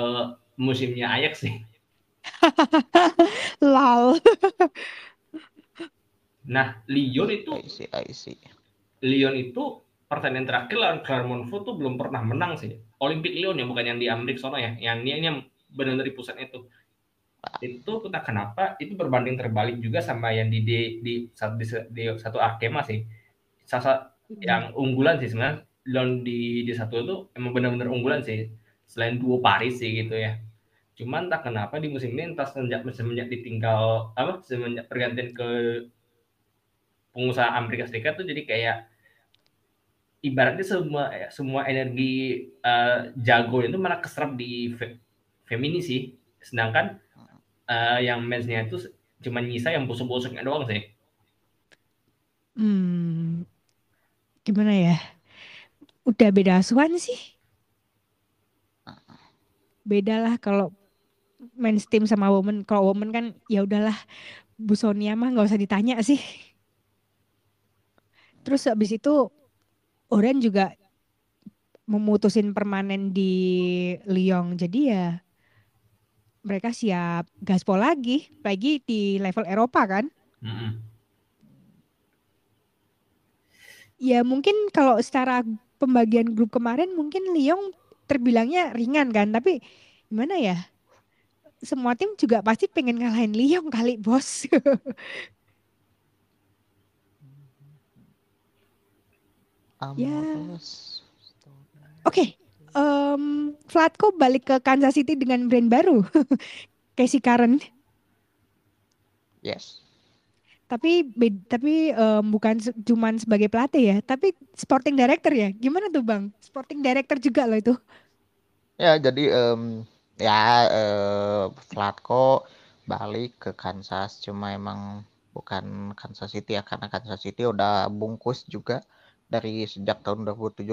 musimnya Ajax sih lol nah Lyon itu I see, I see. Lyon itu pertandingan terakhir lawan Clermont-Foot tuh belum pernah menang sih. Olympic Lyon ya bukan yang di Amerika sana ya, yang ini yang benar dari pusat itu. Itu kita kenapa itu berbanding terbalik juga sama yang di di, di, di, di satu Arkema sih. Sasa yang unggulan sih sebenarnya Lyon di di satu itu emang benar-benar unggulan sih. Selain duo Paris sih gitu ya. Cuman tak kenapa di musim ini entah semenjak semenjak ditinggal apa semenjak pergantian ke pengusaha Amerika Serikat tuh jadi kayak ibaratnya semua semua energi uh, jago itu malah keserap di fe, femini sih. Sedangkan uh, yang mensnya itu cuma nyisa yang busuk-busuknya doang sih. Hmm gimana ya? Udah beda asuhan sih. Beda lah kalau men's team sama woman kalau woman kan ya udahlah Bu Sonia mah nggak usah ditanya sih terus habis itu Oren juga memutusin permanen di Lyon. Jadi ya mereka siap gaspol lagi, lagi di level Eropa kan. Mm -hmm. Ya mungkin kalau secara pembagian grup kemarin mungkin Lyon terbilangnya ringan kan, tapi gimana ya? Semua tim juga pasti pengen ngalahin Lyon kali bos. Ya. Oke, okay. um, Flatko balik ke Kansas City dengan brand baru, Casey Karen. Yes. Tapi tapi um, bukan cuma sebagai pelatih ya, tapi sporting director ya. Gimana tuh bang? Sporting director juga loh itu. Ya jadi um, ya uh, Flatko balik ke Kansas, cuma emang bukan Kansas City ya karena Kansas City udah bungkus juga dari sejak tahun 2017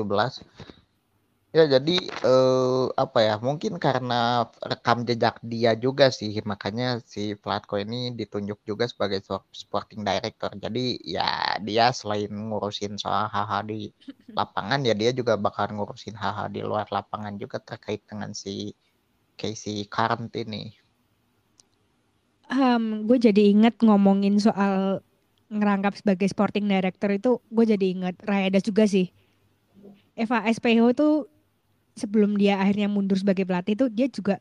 ya jadi eh, apa ya mungkin karena rekam jejak dia juga sih makanya si Platko ini ditunjuk juga sebagai sporting director. Jadi ya dia selain ngurusin soal hal-hal di lapangan ya dia juga bakal ngurusin hal-hal di luar lapangan juga terkait dengan si Casey Current ini um, gue jadi inget ngomongin soal ngerangkap sebagai sporting director itu gue jadi inget Rayada juga sih. Eva SPH itu sebelum dia akhirnya mundur sebagai pelatih itu dia juga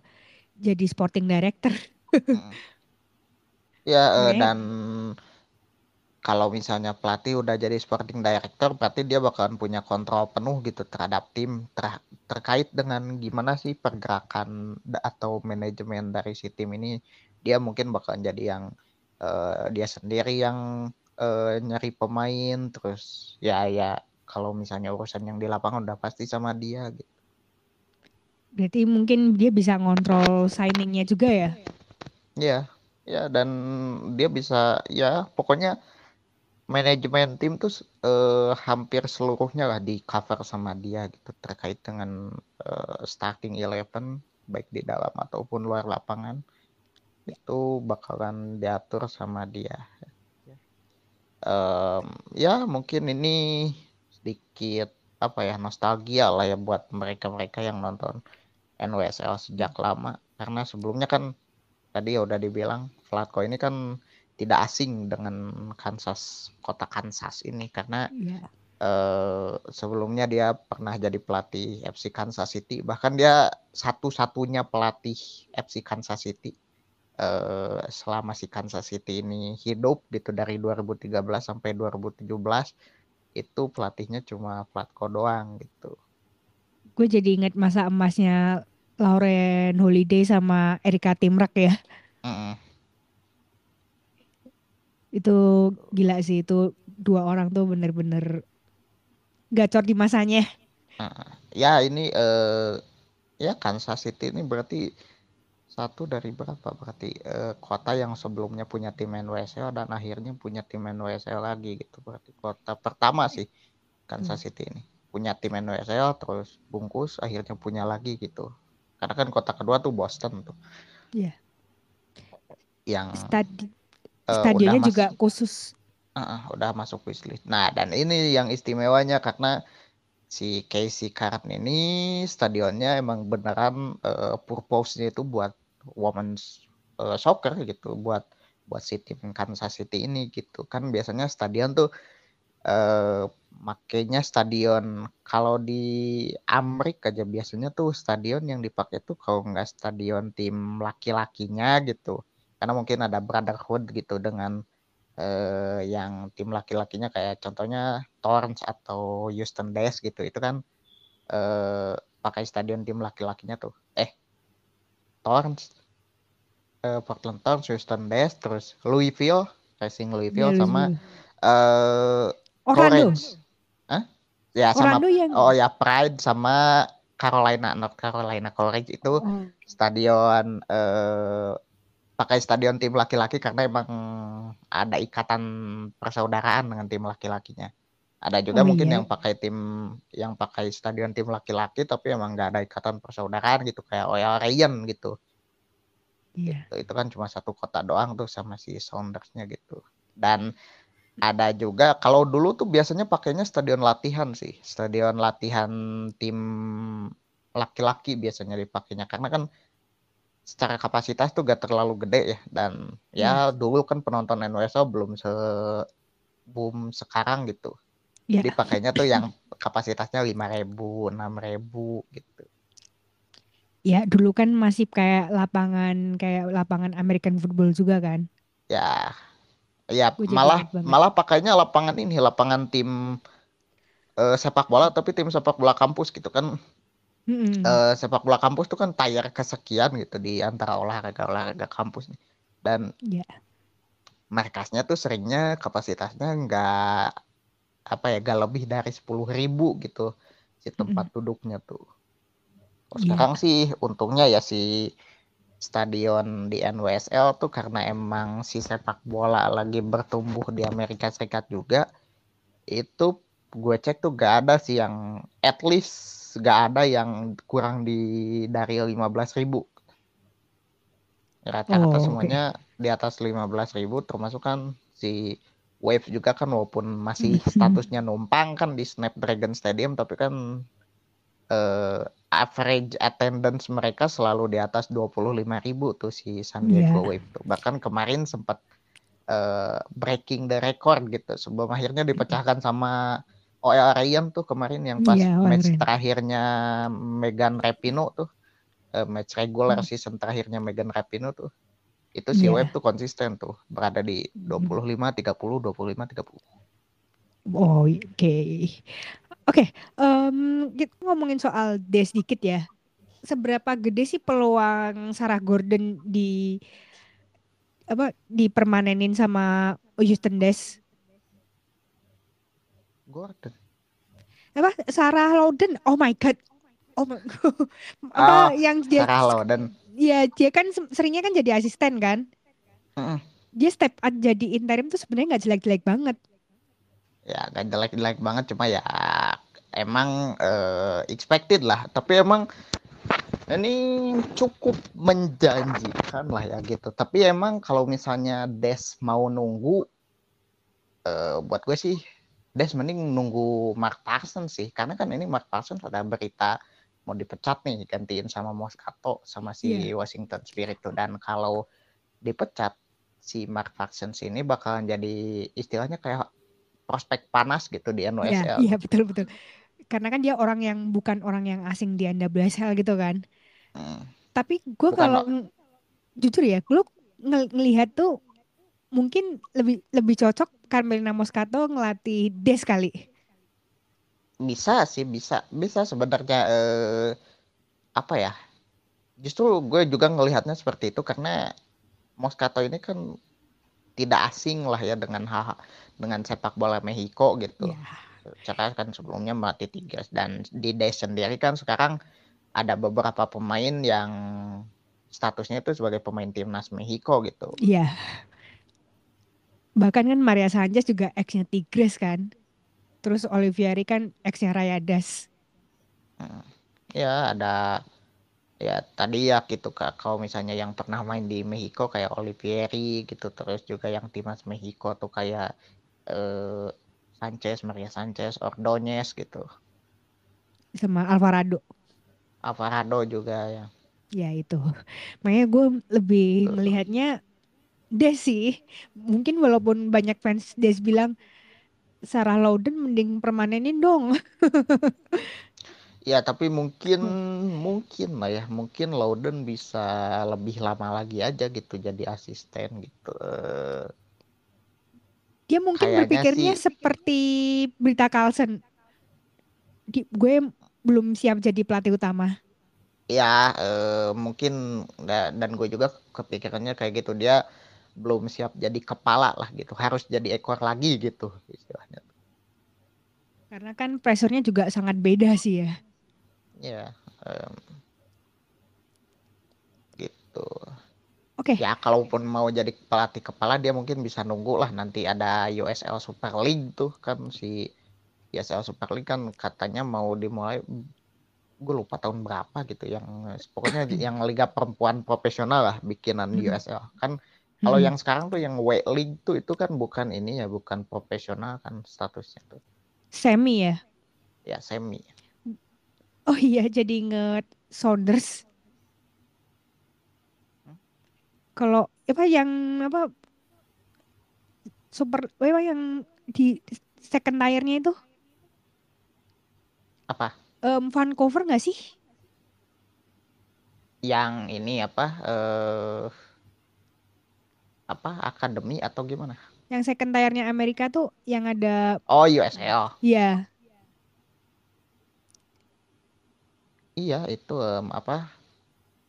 jadi sporting director. hmm. Ya uh, dan kalau misalnya pelatih udah jadi sporting director berarti dia bakalan punya kontrol penuh gitu terhadap tim ter terkait dengan gimana sih pergerakan atau manajemen dari si tim ini dia mungkin bakalan jadi yang uh, dia sendiri yang uh, nyari pemain terus ya ya kalau misalnya urusan yang di lapangan udah pasti sama dia gitu. Berarti mungkin dia bisa ngontrol signingnya juga ya? Iya, ya dan dia bisa ya pokoknya manajemen tim tuh uh, hampir seluruhnya lah di cover sama dia gitu. Terkait dengan uh, starting eleven baik di dalam ataupun luar lapangan itu bakalan diatur sama dia. Um, ya mungkin ini sedikit apa ya nostalgia lah ya buat mereka-mereka yang nonton NWSL sejak lama. Karena sebelumnya kan tadi ya udah dibilang Flatko ini kan tidak asing dengan Kansas kota Kansas ini karena yeah. Iya. uh, sebelumnya dia pernah jadi pelatih FC Kansas City bahkan dia satu-satunya pelatih FC Kansas City uh, selama si Kansas City ini hidup gitu dari 2013 sampai 2017 itu pelatihnya cuma Platko doang gitu. Gue jadi inget masa emasnya Lauren Holiday sama Erika Timrak ya. Mm -mm. Itu gila sih itu dua orang tuh bener-bener gacor di masanya. Uh, ya ini uh, ya Kansas City ini berarti satu dari berapa berarti uh, kota yang sebelumnya punya tim NWSL dan akhirnya punya tim NWSL lagi gitu berarti kota pertama sih Kansas hmm. City ini punya tim NWSL terus bungkus akhirnya punya lagi gitu karena kan kota kedua tuh Boston tuh yeah. yang Stadi uh, stadionnya juga masuk, khusus. Uh, uh, udah masuk wishlist. Nah dan ini yang istimewanya karena si Casey Card ini stadionnya emang beneran uh, purpose-nya itu buat women's uh, soccer gitu buat buat si tim Kansas City ini gitu. Kan biasanya stadion tuh uh, makanya stadion kalau di Amerika aja biasanya tuh stadion yang dipakai tuh kalau nggak stadion tim laki-lakinya gitu karena mungkin ada brotherhood gitu dengan uh, yang tim laki-lakinya kayak contohnya Torrance atau Houston Dash gitu itu kan uh, pakai stadion tim laki-lakinya tuh eh Torrance uh, Portland Thorns, Houston Dash, terus Louisville, Racing Louisville yeah, sama uh, Orlando. Orange. Hah? Ya sama yang oh ya Pride sama Carolina, North Carolina College itu oh. stadion eh, pakai stadion tim laki-laki karena emang ada ikatan persaudaraan dengan tim laki-lakinya. Ada juga oh, mungkin iya. yang pakai tim yang pakai stadion tim laki-laki tapi emang nggak ada ikatan persaudaraan gitu kayak Oil Ryan gitu. Iya. Gitu. Itu kan cuma satu kota doang tuh sama si Soundersnya gitu. Dan ada juga kalau dulu tuh biasanya pakainya stadion latihan sih, stadion latihan tim laki-laki biasanya dipakainya karena kan secara kapasitas tuh gak terlalu gede ya dan ya hmm. dulu kan penonton NWSL belum se boom sekarang gitu. Yeah. Jadi pakainya tuh yang kapasitasnya lima ribu, enam ribu gitu. Ya dulu kan masih kayak lapangan kayak lapangan American football juga kan? Ya, ya malah malah pakainya lapangan ini lapangan tim uh, sepak bola tapi tim sepak bola kampus gitu kan. Mm-hmm. Uh, sepak bola kampus tuh kan tayar kesekian gitu di antara olahraga olahraga kampus nih dan yeah. markasnya tuh seringnya kapasitasnya nggak apa ya gak lebih dari sepuluh ribu gitu si tempat mm-hmm. duduknya tuh. Oh, sekarang yeah. sih untungnya ya si stadion di NWSL tuh karena emang si sepak bola lagi bertumbuh di Amerika Serikat juga itu gue cek tuh gak ada sih yang at least gak ada yang kurang di dari 15 ribu rata-rata oh, semuanya okay. di atas 15 ribu termasuk kan si Wave juga kan walaupun masih statusnya numpang kan di Snapdragon Stadium tapi kan uh, average attendance mereka selalu di atas 25 ribu tuh si San Diego yeah. Wave tuh bahkan kemarin sempat uh, breaking the record gitu sebelum akhirnya dipecahkan sama OL Ryan tuh kemarin yang pas yeah, match Ryan. terakhirnya Megan Rapino tuh uh, match regular hmm. season terakhirnya Megan Rapino tuh itu si yeah. web tuh konsisten tuh berada di 25 30 25 30 oh oke okay. oke okay, um, kita ngomongin soal Des dikit ya seberapa gede sih peluang Sarah Gordon di apa dipermanenin sama Houston Des Gordon. Apa? Sarah Loudon. Oh my god. Oh my god. apa oh, yang dia Sarah Loudon. Iya, dia kan seringnya kan jadi asisten kan? Mm. Dia step up jadi interim tuh sebenarnya nggak jelek-jelek banget. Ya, nggak jelek-jelek banget cuma ya emang uh, expected lah. Tapi emang ini cukup menjanjikan lah ya gitu. Tapi emang kalau misalnya Des mau nunggu, uh, buat gue sih Des mending nunggu Mark Parsons sih karena kan ini Mark Parsons ada berita mau dipecat nih gantiin sama Moscato sama si yeah. Washington Spirit tuh dan kalau dipecat si Mark Parsons ini bakalan jadi istilahnya kayak prospek panas gitu di NWSL. Iya, yeah, yeah, betul betul. Karena kan dia orang yang bukan orang yang asing di NWSL gitu kan. Hmm. Tapi gue kalau jujur ya, gue ng ngelihat tuh mungkin lebih lebih cocok Carmelina Moscato ngelatih Des kali. Bisa sih, bisa. Bisa sebenarnya eh, apa ya? Justru gue juga ngelihatnya seperti itu karena Moscato ini kan tidak asing lah ya dengan hal dengan sepak bola Mexico gitu. Yeah. kan sebelumnya melatih tiga dan di Des sendiri kan sekarang ada beberapa pemain yang statusnya itu sebagai pemain timnas Mexico gitu. Iya. Yeah bahkan kan Maria Sanchez juga ex-nya Tigres kan. Terus Olivieri kan ex-nya Rayadas hmm. ya ada ya tadi ya gitu kak. Kalau misalnya yang pernah main di Mexico kayak Olivieri gitu terus juga yang timnas Mexico tuh kayak eh, Sanchez Maria Sanchez Ordonez gitu. Sama Alvarado. Alvarado juga ya. Ya itu. Makanya gue lebih melihatnya Des sih. Mungkin walaupun banyak fans Des bilang Sarah Loudon mending permanenin dong. ya tapi mungkin hmm. mungkin lah ya mungkin Loudon bisa lebih lama lagi aja gitu jadi asisten gitu. Dia mungkin Kayaknya berpikirnya sih, seperti Berita Carlson. gue belum siap jadi pelatih utama. Ya eh, mungkin dan gue juga kepikirannya kayak gitu dia belum siap jadi kepala lah gitu harus jadi ekor lagi gitu istilahnya Karena kan pressure juga sangat beda sih ya. Ya, um, gitu. Oke. Okay. Ya kalaupun mau jadi pelatih kepala dia mungkin bisa nunggu lah nanti ada USL Super League tuh kan si USL Super League kan katanya mau dimulai gue lupa tahun berapa gitu yang pokoknya yang liga perempuan profesional lah bikinan hmm. USL kan kalau hmm. yang sekarang tuh yang W League tuh itu kan bukan ini ya bukan profesional kan statusnya tuh Semi ya? Ya semi. Oh iya jadi inget Saunders. Hmm? Kalau apa yang apa super apa yang di second tire-nya itu? Apa? Um, Vancouver nggak sih? Yang ini apa? Uh, apa akademi atau gimana? Yang second tire-nya Amerika tuh yang ada Oh, USL. Iya. Iya, itu um, apa?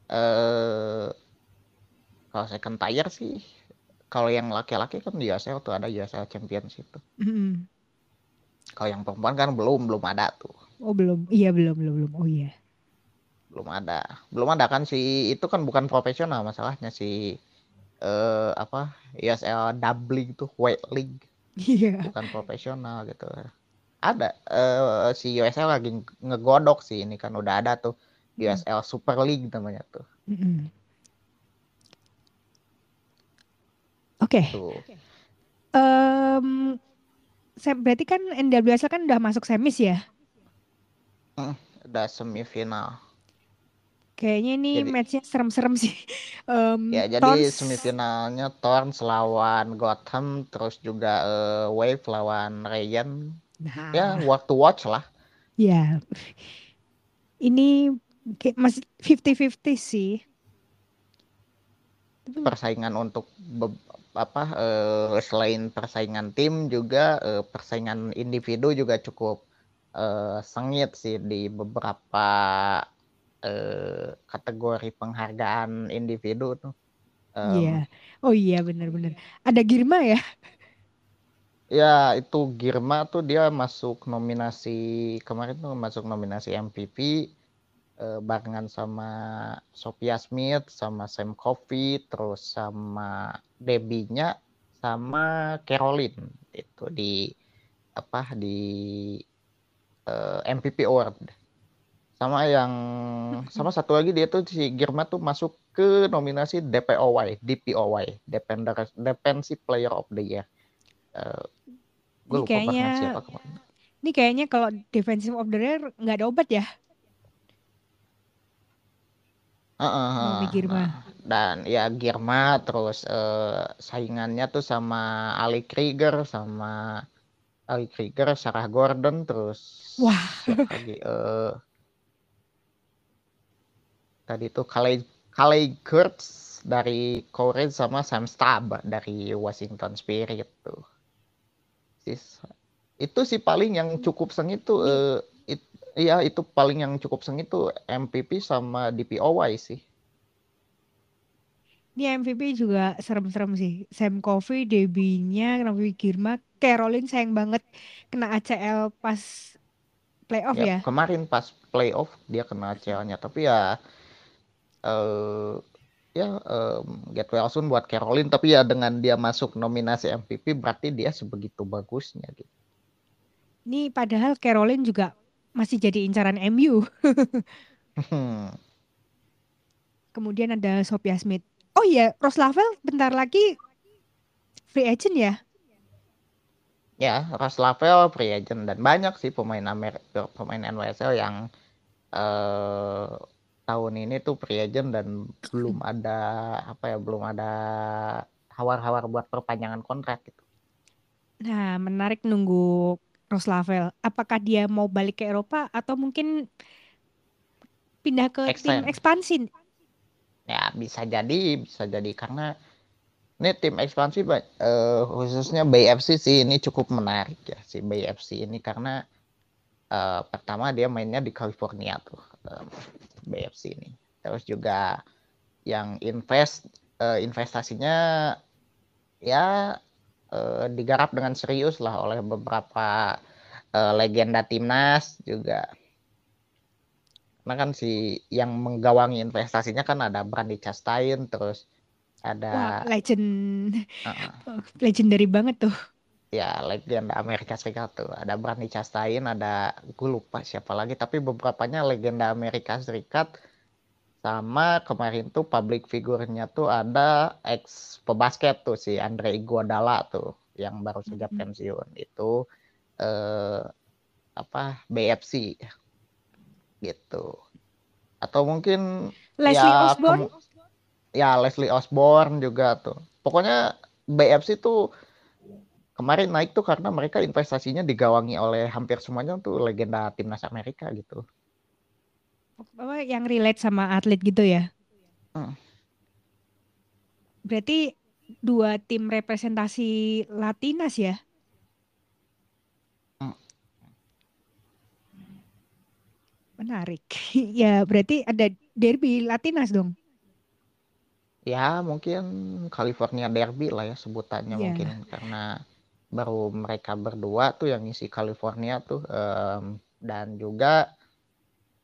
Eh uh, kalau second tire sih kalau yang laki-laki kan di USL tuh ada USL Championship tuh. Mm. Kalau yang perempuan kan belum belum ada tuh. Oh belum, iya belum belum belum. Oh iya. Belum ada, belum ada kan si itu kan bukan profesional masalahnya si uh, apa ESL doubling tuh white league yeah. bukan profesional gitu. Ada uh, si USL lagi ngegodok sih ini kan udah ada tuh USL Super League namanya tuh. Mm -hmm. oke okay. um, berarti kan NWSL kan udah masuk semis ya? Mm, udah semifinal Kayaknya ini jadi, matchnya serem-serem sih. Um, ya, jadi Tons... semifinalnya Thorns lawan Gotham, terus juga uh, Wave lawan Ryan. Nah. Ya, worth to watch lah. Ya, ini masih 50-50 sih. Persaingan untuk apa uh, selain persaingan tim juga uh, persaingan individu juga cukup uh, sengit sih di beberapa eh, kategori penghargaan individu tuh. Um, iya. Oh iya benar-benar. Ada Girma ya? Ya itu Girma tuh dia masuk nominasi kemarin tuh masuk nominasi MVP eh, barengan sama Sophia Smith, sama Sam Coffey, terus sama Debbie-nya, sama Caroline itu di apa di uh, eh, MVP Award sama yang sama satu lagi dia tuh si Girma tuh masuk ke nominasi DPOY DPOY Defender Defensive Player of the Year. Uh, gue lupa kayaknya, siapa kemarin. ini kayaknya kalau Defensive of the Year nggak ada obat ya? Uh, uh, uh, Girma. dan ya Girma terus uh, saingannya tuh sama Ali Krieger sama Ali Krieger, Sarah Gordon terus wah. lagi? Uh, tadi itu Kalei Kalei Kurtz dari Korea sama Sam Stab dari Washington Spirit tuh. Sis, itu sih paling yang cukup sengit tuh uh, it, iya itu paling yang cukup sengit tuh MVP sama DPOY sih. Ini MVP juga serem-serem sih. Sam Coffey, Debbie-nya, Nabi Girma, Caroline sayang banget kena ACL pas playoff ya. ya. Kemarin pas playoff dia kena ACL-nya, tapi ya uh, ya um, get well soon buat Caroline tapi ya dengan dia masuk nominasi MVP berarti dia sebegitu bagusnya gitu. Ini padahal Caroline juga masih jadi incaran MU. Kemudian ada Sophia Smith. Oh iya, Rose Lavelle bentar lagi free agent ya? Ya, Rose Lavelle free agent dan banyak sih pemain Amerika, pemain NWSL yang uh, tahun ini tuh free agent dan belum ada apa ya belum ada hawar-hawar buat perpanjangan kontrak gitu. Nah, menarik nunggu Roslavel. Apakah dia mau balik ke Eropa atau mungkin pindah ke Extend. tim ekspansi? Ya, bisa jadi, bisa jadi karena ini tim ekspansi uh, khususnya BFC sih ini cukup menarik ya si BFC ini karena uh, pertama dia mainnya di California tuh um, BFC ini. Terus juga yang invest uh, investasinya ya uh, digarap dengan serius lah oleh beberapa uh, legenda timnas juga. Karena kan si yang menggawangi investasinya kan ada Brandi Chastain terus ada Wah, legend. Uh, legendary banget tuh ya legenda Amerika Serikat tuh. Ada Brandi Chastain ada gue lupa siapa lagi tapi beberapanya legenda Amerika Serikat sama kemarin tuh public figurnya tuh ada ex pebasket tuh si Andre Iguodala tuh yang baru saja pensiun. Itu eh, apa BFC gitu. Atau mungkin Leslie ya, Osborne ya Leslie Osborne juga tuh. Pokoknya BFC tuh kemarin naik tuh karena mereka investasinya digawangi oleh hampir semuanya tuh legenda timnas Amerika gitu apa yang relate sama atlet gitu ya hmm. berarti dua tim representasi Latinas ya hmm. menarik ya berarti ada derby Latinas dong Ya mungkin California Derby lah ya sebutannya yeah. mungkin karena baru mereka berdua tuh yang isi California tuh um, dan juga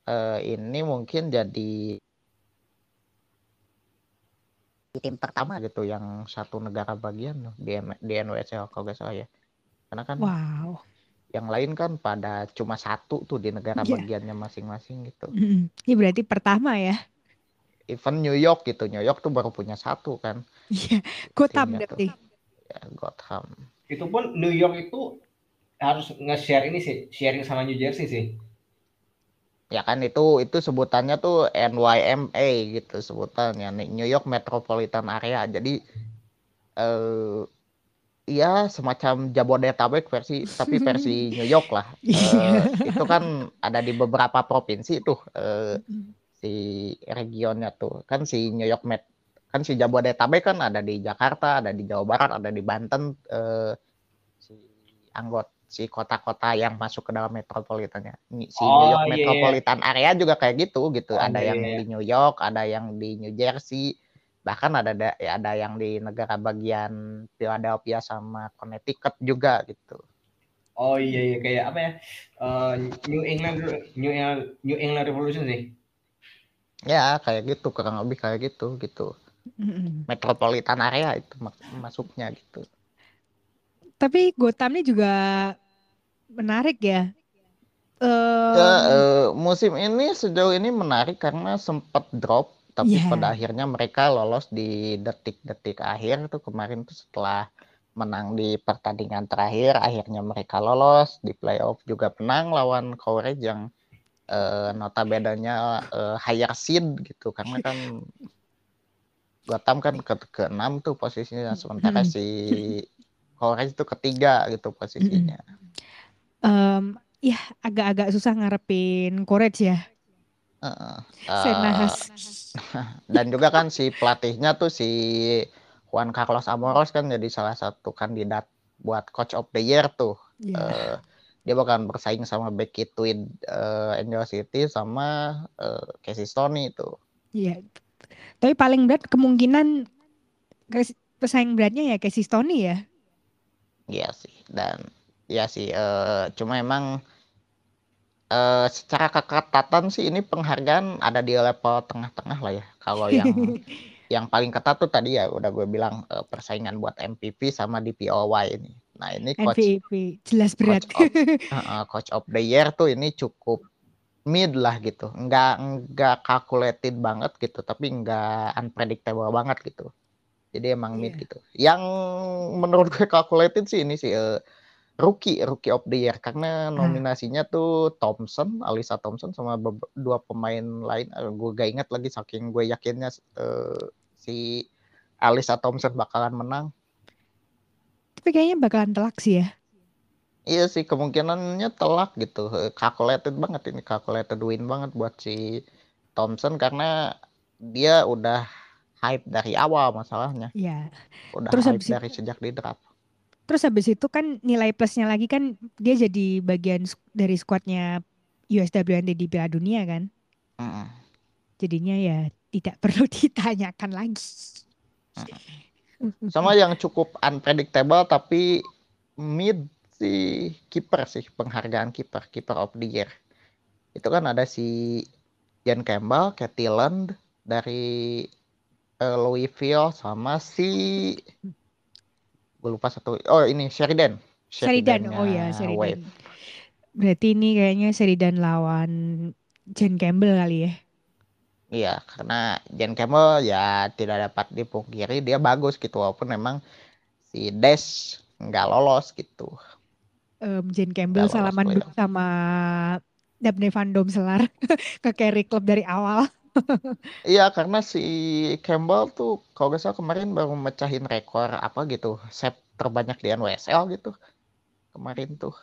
uh, ini mungkin jadi tim pertama gitu yang satu negara bagian di, di NWSL kalau gak salah ya. Karena kan wow. yang lain kan pada cuma satu tuh di negara yeah. bagiannya masing-masing gitu. Ini berarti pertama ya? Even New York gitu New York tuh baru punya satu kan. Iya Gotham berarti. ya Gotham itu pun New York itu harus nge-share ini sih sharing sama New Jersey sih ya kan itu itu sebutannya tuh NYMA gitu sebutannya New York Metropolitan Area jadi eh Iya, semacam Jabodetabek versi tapi versi New York lah. Uh, itu kan ada di beberapa provinsi tuh. Uh, si regionnya tuh kan si New York Met kan si Jabodetabek kan ada di Jakarta ada di Jawa Barat ada di Banten eh, si anggota si kota-kota yang masuk ke dalam metropolitannya si oh, New York yeah. Iya. Metropolitan area juga kayak gitu gitu oh, ada yeah, yang yeah. di New York ada yang di New Jersey bahkan ada ya ada yang di negara bagian Philadelphia sama Connecticut juga gitu oh iya iya kayak apa ya uh, New England New England New England Revolution sih Ya kayak gitu kurang lebih kayak gitu gitu. Metropolitan area itu masuknya gitu. Tapi Gotham ini juga menarik ya. Uh... ya uh, musim ini sejauh ini menarik karena sempat drop tapi yeah. pada akhirnya mereka lolos di detik-detik akhir tuh kemarin tuh setelah menang di pertandingan terakhir akhirnya mereka lolos di playoff juga menang lawan Courage yang uh, notabene-nya uh, higher seed gitu karena kan Gotham kan ke ke enam tuh posisinya sementara si Horace itu ketiga gitu posisinya. Um, ya agak-agak susah ngarepin Courage ya. Uh, uh, dan juga kan si pelatihnya tuh si Juan Carlos Amoros kan jadi salah satu kandidat buat coach of the year tuh. Yeah. Iya. Uh, dia bakal bersaing sama Becky Tweed uh, Angel City sama uh, Casey Stoney itu. Iya. Tapi paling berat kemungkinan pesaing beratnya ya Casey Stoney ya. Iya sih dan ya sih uh, cuma emang uh, secara keketatan sih ini penghargaan ada di level tengah-tengah lah ya. Kalau yang yang paling ketat tuh tadi ya udah gue bilang uh, persaingan buat MVP sama DPOY ini. Nah ini coach MVP jelas berat. Coach of, uh, coach of the year tuh ini cukup mid lah gitu, nggak nggak calculated banget gitu, tapi nggak unpredictable banget gitu. Jadi emang yeah. mid iya. gitu. Yang menurut gue calculated sih ini sih uh, rookie rookie of the year karena nah. nominasinya hmm. tuh Thompson, Alisa Thompson sama dua pemain lain. Uh, gue gak ingat lagi saking gue yakinnya uh, si Alisa Thompson bakalan menang. Tapi kayaknya bakalan telak sih ya. Iya sih kemungkinannya telak gitu. Calculated banget ini calculated win banget buat si Thompson karena dia udah hype dari awal masalahnya. Iya. Udah Terus hype dari itu, sejak di draft. Terus habis itu kan nilai plusnya lagi kan dia jadi bagian dari squadnya USWND di Piala Dunia kan. Mm. Jadinya ya tidak perlu ditanyakan lagi. -mm sama yang cukup unpredictable tapi mid si kiper sih penghargaan kiper kiper of the year. Itu kan ada si Jan Campbell, Katie Land dari uh, Louisville sama si gue lupa satu oh ini Sheridan. Sheridan, oh ya Sheridan. Wave. berarti ini kayaknya Sheridan lawan Jan Campbell kali ya? Iya karena Jan Campbell ya tidak dapat dipungkiri dia bagus gitu walaupun memang si Des nggak lolos gitu um, Jane Campbell salaman dulu sama Dabne Van Domselar ke carry club dari awal. iya karena si Campbell tuh kalau gak salah kemarin baru mecahin rekor apa gitu set terbanyak di NWSL gitu kemarin tuh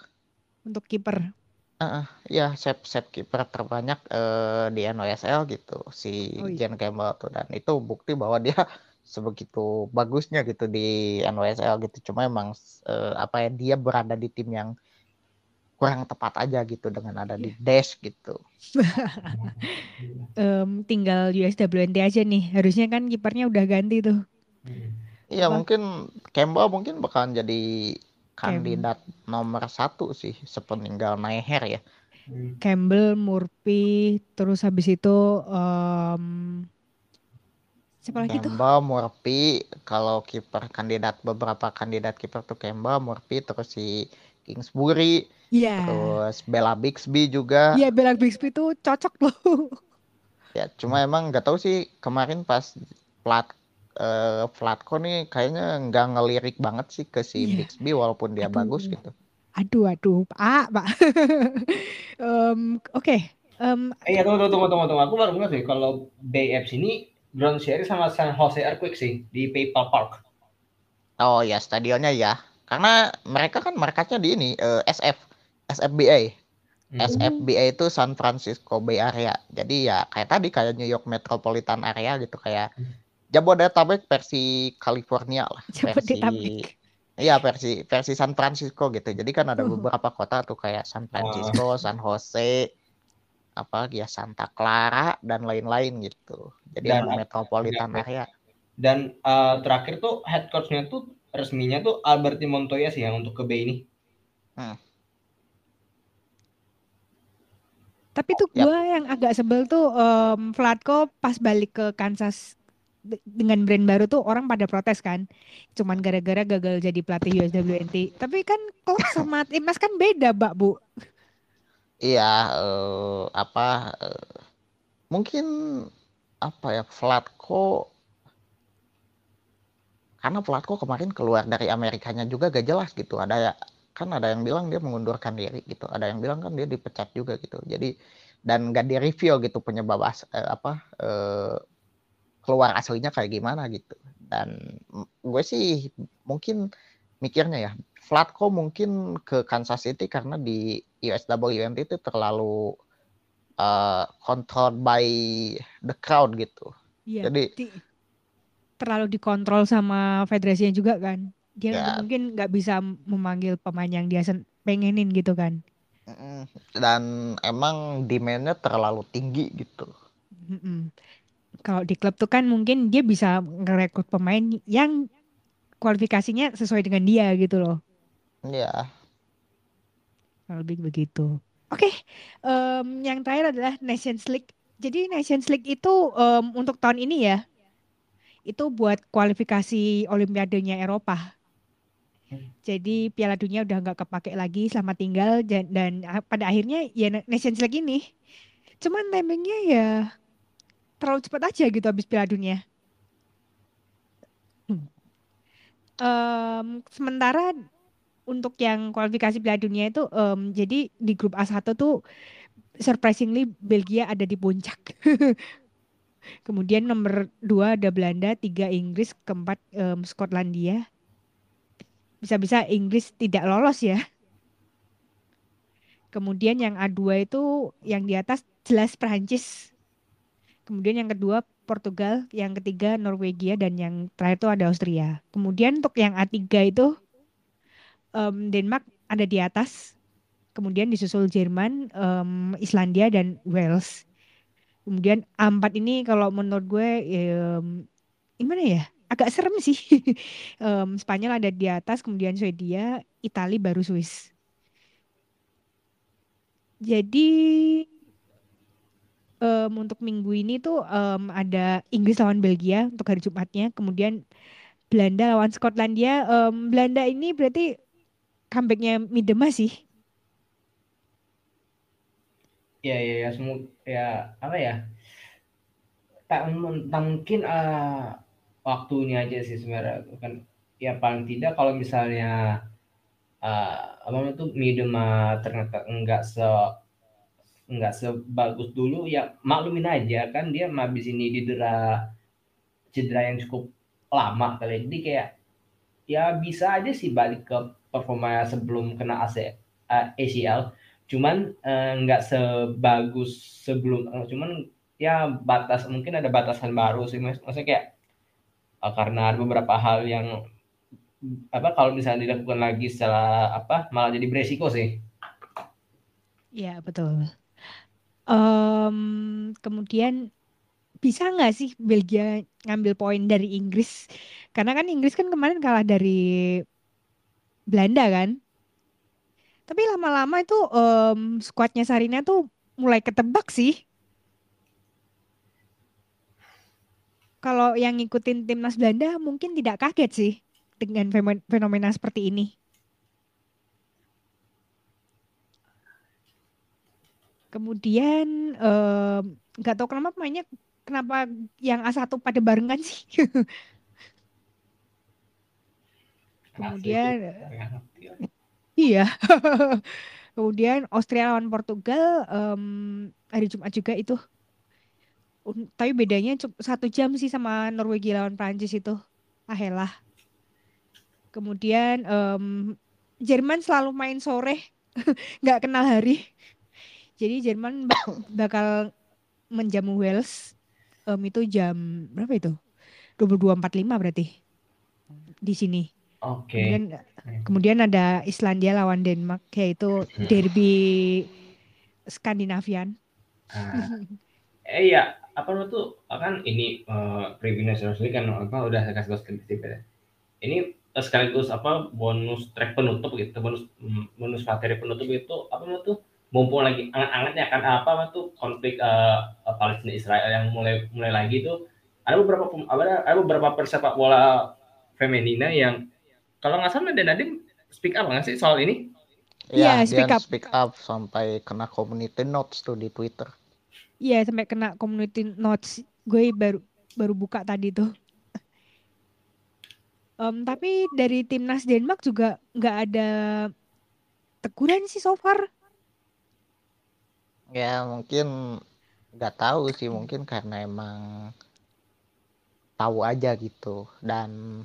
untuk kiper. Uh, ya set set kiper terbanyak uh, di NWSL gitu si oh, iya. Jen Campbell tuh dan itu bukti bahwa dia sebegitu bagusnya gitu di NWSL gitu cuma emang uh, apa ya dia berada di tim yang kurang tepat aja gitu dengan ada di iya. dash gitu. um, tinggal USWNT aja nih. Harusnya kan kipernya udah ganti tuh. Iya mungkin Campbell mungkin bakalan jadi kandidat Cam. nomor satu sih sepeninggal Naeher ya. Campbell, Murphy, terus habis itu um, siapa lagi Campbell, tuh? Murphy, kalau kiper kandidat beberapa kandidat kiper tuh Campbell, Murphy, terus si Kingsbury, yeah. terus Bella Bixby juga. Iya yeah, Bella Bixby tuh cocok loh. Ya cuma emang nggak tahu sih kemarin pas plat uh, Flatco nih kayaknya nggak ngelirik banget sih ke si yeah. Bixby walaupun dia aduh. bagus gitu. Aduh aduh pak pak. um, Oke. Okay. Um, eh ya tunggu tunggu tunggu tunggu aku baru nggak sih kalau BFC ini ground series sama San Jose Earthquake sih di PayPal Park. Oh ya stadionnya ya karena mereka kan marketnya di ini uh, SF SFBA hmm. SFBA itu San Francisco Bay Area jadi ya kayak tadi kayak New York Metropolitan Area gitu kayak Jabodetabek versi California lah versi Iya versi versi San Francisco gitu. Jadi kan ada uh. beberapa kota tuh kayak San Francisco. San Jose, apa ya Santa Clara dan lain-lain gitu. Jadi dan, metropolitan area. Dan uh, terakhir tuh head coachnya tuh resminya tuh Alberti Montoya sih yang untuk ke B ini. Hmm. Tapi tuh gue yang agak sebel tuh um, Vlatko pas balik ke Kansas dengan brand baru tuh orang pada protes kan. Cuman gara-gara gagal jadi pelatih USWNT. Tapi kan kok sama Timnas kan beda, Mbak Bu. Iya, uh, apa uh, mungkin apa ya Vlatko karena Vlatko kemarin keluar dari Amerikanya juga gak jelas gitu. Ada ya kan ada yang bilang dia mengundurkan diri gitu. Ada yang bilang kan dia dipecat juga gitu. Jadi dan gak di review gitu penyebab as, eh, apa eh, keluar aslinya kayak gimana gitu. Dan gue sih mungkin mikirnya ya Vlatko mungkin ke Kansas City karena di USWNT itu terlalu uh, controlled by the crowd gitu. Iya, Jadi terlalu dikontrol sama federasinya juga kan. Dia ya. mungkin nggak bisa memanggil pemain yang dia pengenin gitu kan. Dan emang demandnya terlalu tinggi gitu. Mm-mm. Kalau di klub tuh kan mungkin dia bisa ngerekrut pemain yang kualifikasinya sesuai dengan dia gitu loh. Iya. Lebih begitu. Oke, okay. um, yang terakhir adalah Nations League. Jadi Nations League itu um, untuk tahun ini ya, itu buat kualifikasi Olimpiadenya Eropa. Jadi Piala Dunia udah nggak kepake lagi selama tinggal dan, dan pada akhirnya ya Nations League ini. Cuman timingnya ya terlalu cepat aja gitu habis Piala Dunia. Hmm. Um, sementara untuk yang kualifikasi Piala Dunia itu um, jadi di grup A1 tuh surprisingly Belgia ada di puncak. Kemudian nomor dua ada Belanda, tiga Inggris, keempat um, Skotlandia. Bisa-bisa Inggris tidak lolos ya. Kemudian yang A2 itu yang di atas jelas Perancis. Kemudian yang kedua Portugal, yang ketiga Norwegia dan yang terakhir itu ada Austria. Kemudian untuk yang A3 itu um, Denmark ada di atas. Kemudian disusul Jerman, um, Islandia dan Wales. Kemudian A4 ini kalau menurut gue um, gimana ya? Agak serem sih. um, Spanyol ada di atas, kemudian Swedia, Italia baru Swiss. Jadi um, untuk minggu ini tuh um, ada Inggris lawan Belgia untuk hari Jumatnya, kemudian Belanda lawan Skotlandia. Um, Belanda ini berarti comebacknya Midema sih. Ya ya ya semua ya apa ya? Tak, mungkin uh, waktunya aja sih sebenarnya kan ya paling tidak kalau misalnya uh, apa itu Midema ternyata enggak se nggak sebagus dulu ya maklumin aja kan dia habis ini didera cedera yang cukup lama kali jadi kayak ya bisa aja sih balik ke performa sebelum kena AC, uh, eh, ACL cuman uh, nggak sebagus sebelum uh, cuman ya batas mungkin ada batasan baru sih mas maksudnya kayak uh, karena ada beberapa hal yang apa kalau misalnya dilakukan lagi secara apa malah jadi beresiko sih. Ya betul. Um, kemudian bisa nggak sih Belgia ngambil poin dari Inggris? Karena kan Inggris kan kemarin kalah dari Belanda kan. Tapi lama-lama itu um, skuadnya Sarina tuh mulai ketebak sih. Kalau yang ngikutin timnas Belanda mungkin tidak kaget sih dengan fenomena seperti ini. Kemudian nggak um, tahu kenapa mainnya kenapa yang A1 pada barengan sih. Kemudian iya. Kemudian Austria lawan Portugal um, hari Jumat juga itu. Um, tapi bedanya satu jam sih sama Norwegia lawan Prancis itu. Ahelah. Kemudian um, Jerman selalu main sore, nggak kenal hari. Jadi Jerman bakal menjamu Wales um, itu jam berapa itu? 22.45 berarti di sini. Oke. Okay. Kemudian, kemudian ada Islandia lawan Denmark yaitu hmm. derby Skandinavian. Uh, eh iya, apa lo tuh kan ini uh, preview National League kan apa udah kasih sedikit ya. Ini uh, sekaligus apa bonus track penutup gitu, bonus mm, bonus materi penutup itu apa lo tuh mumpung lagi anget-angetnya kan apa tuh konflik uh, Palestina Israel yang mulai mulai lagi tuh ada beberapa ada, ada beberapa persepak bola femina yang kalau nggak salah dan Nadim speak up nggak sih soal ini? Iya, yeah, speak up. Speak up sampai kena community notes tuh di Twitter. Iya, yeah, sampai kena community notes. Gue baru baru buka tadi tuh. Um, tapi dari timnas Denmark juga nggak ada teguran sih so far ya mungkin nggak tahu sih mungkin karena emang tahu aja gitu dan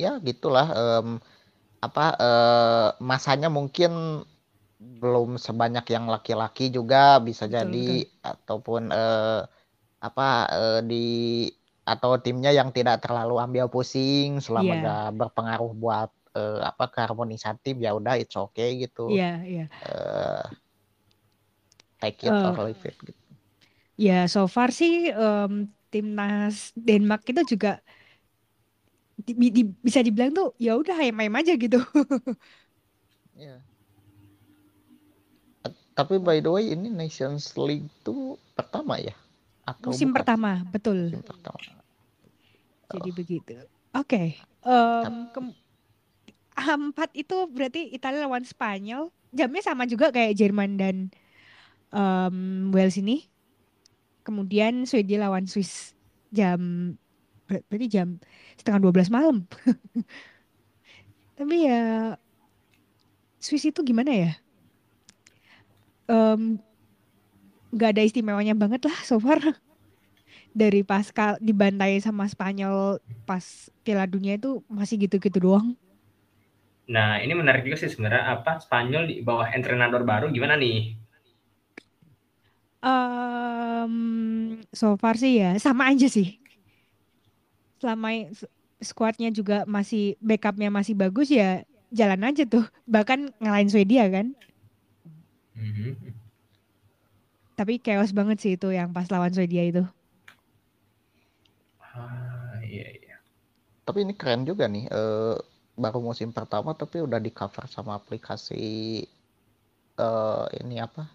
ya gitulah um, apa uh, masanya mungkin belum sebanyak yang laki-laki juga bisa betul, jadi betul. ataupun uh, apa uh, di atau timnya yang tidak terlalu ambil pusing selama yeah. gak berpengaruh buat uh, apa keharmonisan tim ya udah it's okay gitu. Iya, yeah, iya. Yeah. Uh, take it uh, or leave it gitu. Ya, so far sih um, timnas Denmark itu juga di, di, bisa dibilang tuh ya udah ayam-ayam aja gitu. ya. Tapi by the way ini Nations League tuh pertama ya? Atau musim bukan? pertama, betul. Musim pertama. Jadi oh. begitu. Oke. Okay. Um, empat itu berarti Italia lawan Spanyol. Jamnya sama juga kayak Jerman dan um, Wales ini. Kemudian Swedia lawan Swiss jam berarti jam setengah 12 malam. Tapi ya Swiss itu gimana ya? Um, gak ada istimewanya banget lah so far. Dari pas dibantai sama Spanyol pas Piala Dunia itu masih gitu-gitu doang. Nah, ini menarik juga sih sebenarnya apa Spanyol di bawah entrenador baru gimana nih? Um, so far sih ya sama aja sih. Selama squadnya juga masih backupnya masih bagus ya jalan aja tuh. Bahkan ngalahin Swedia kan. Mm-hmm. Tapi chaos banget sih itu yang pas lawan Swedia itu. Ah, iya iya. Tapi ini keren juga nih. Uh, baru musim pertama tapi udah di cover sama aplikasi uh, ini apa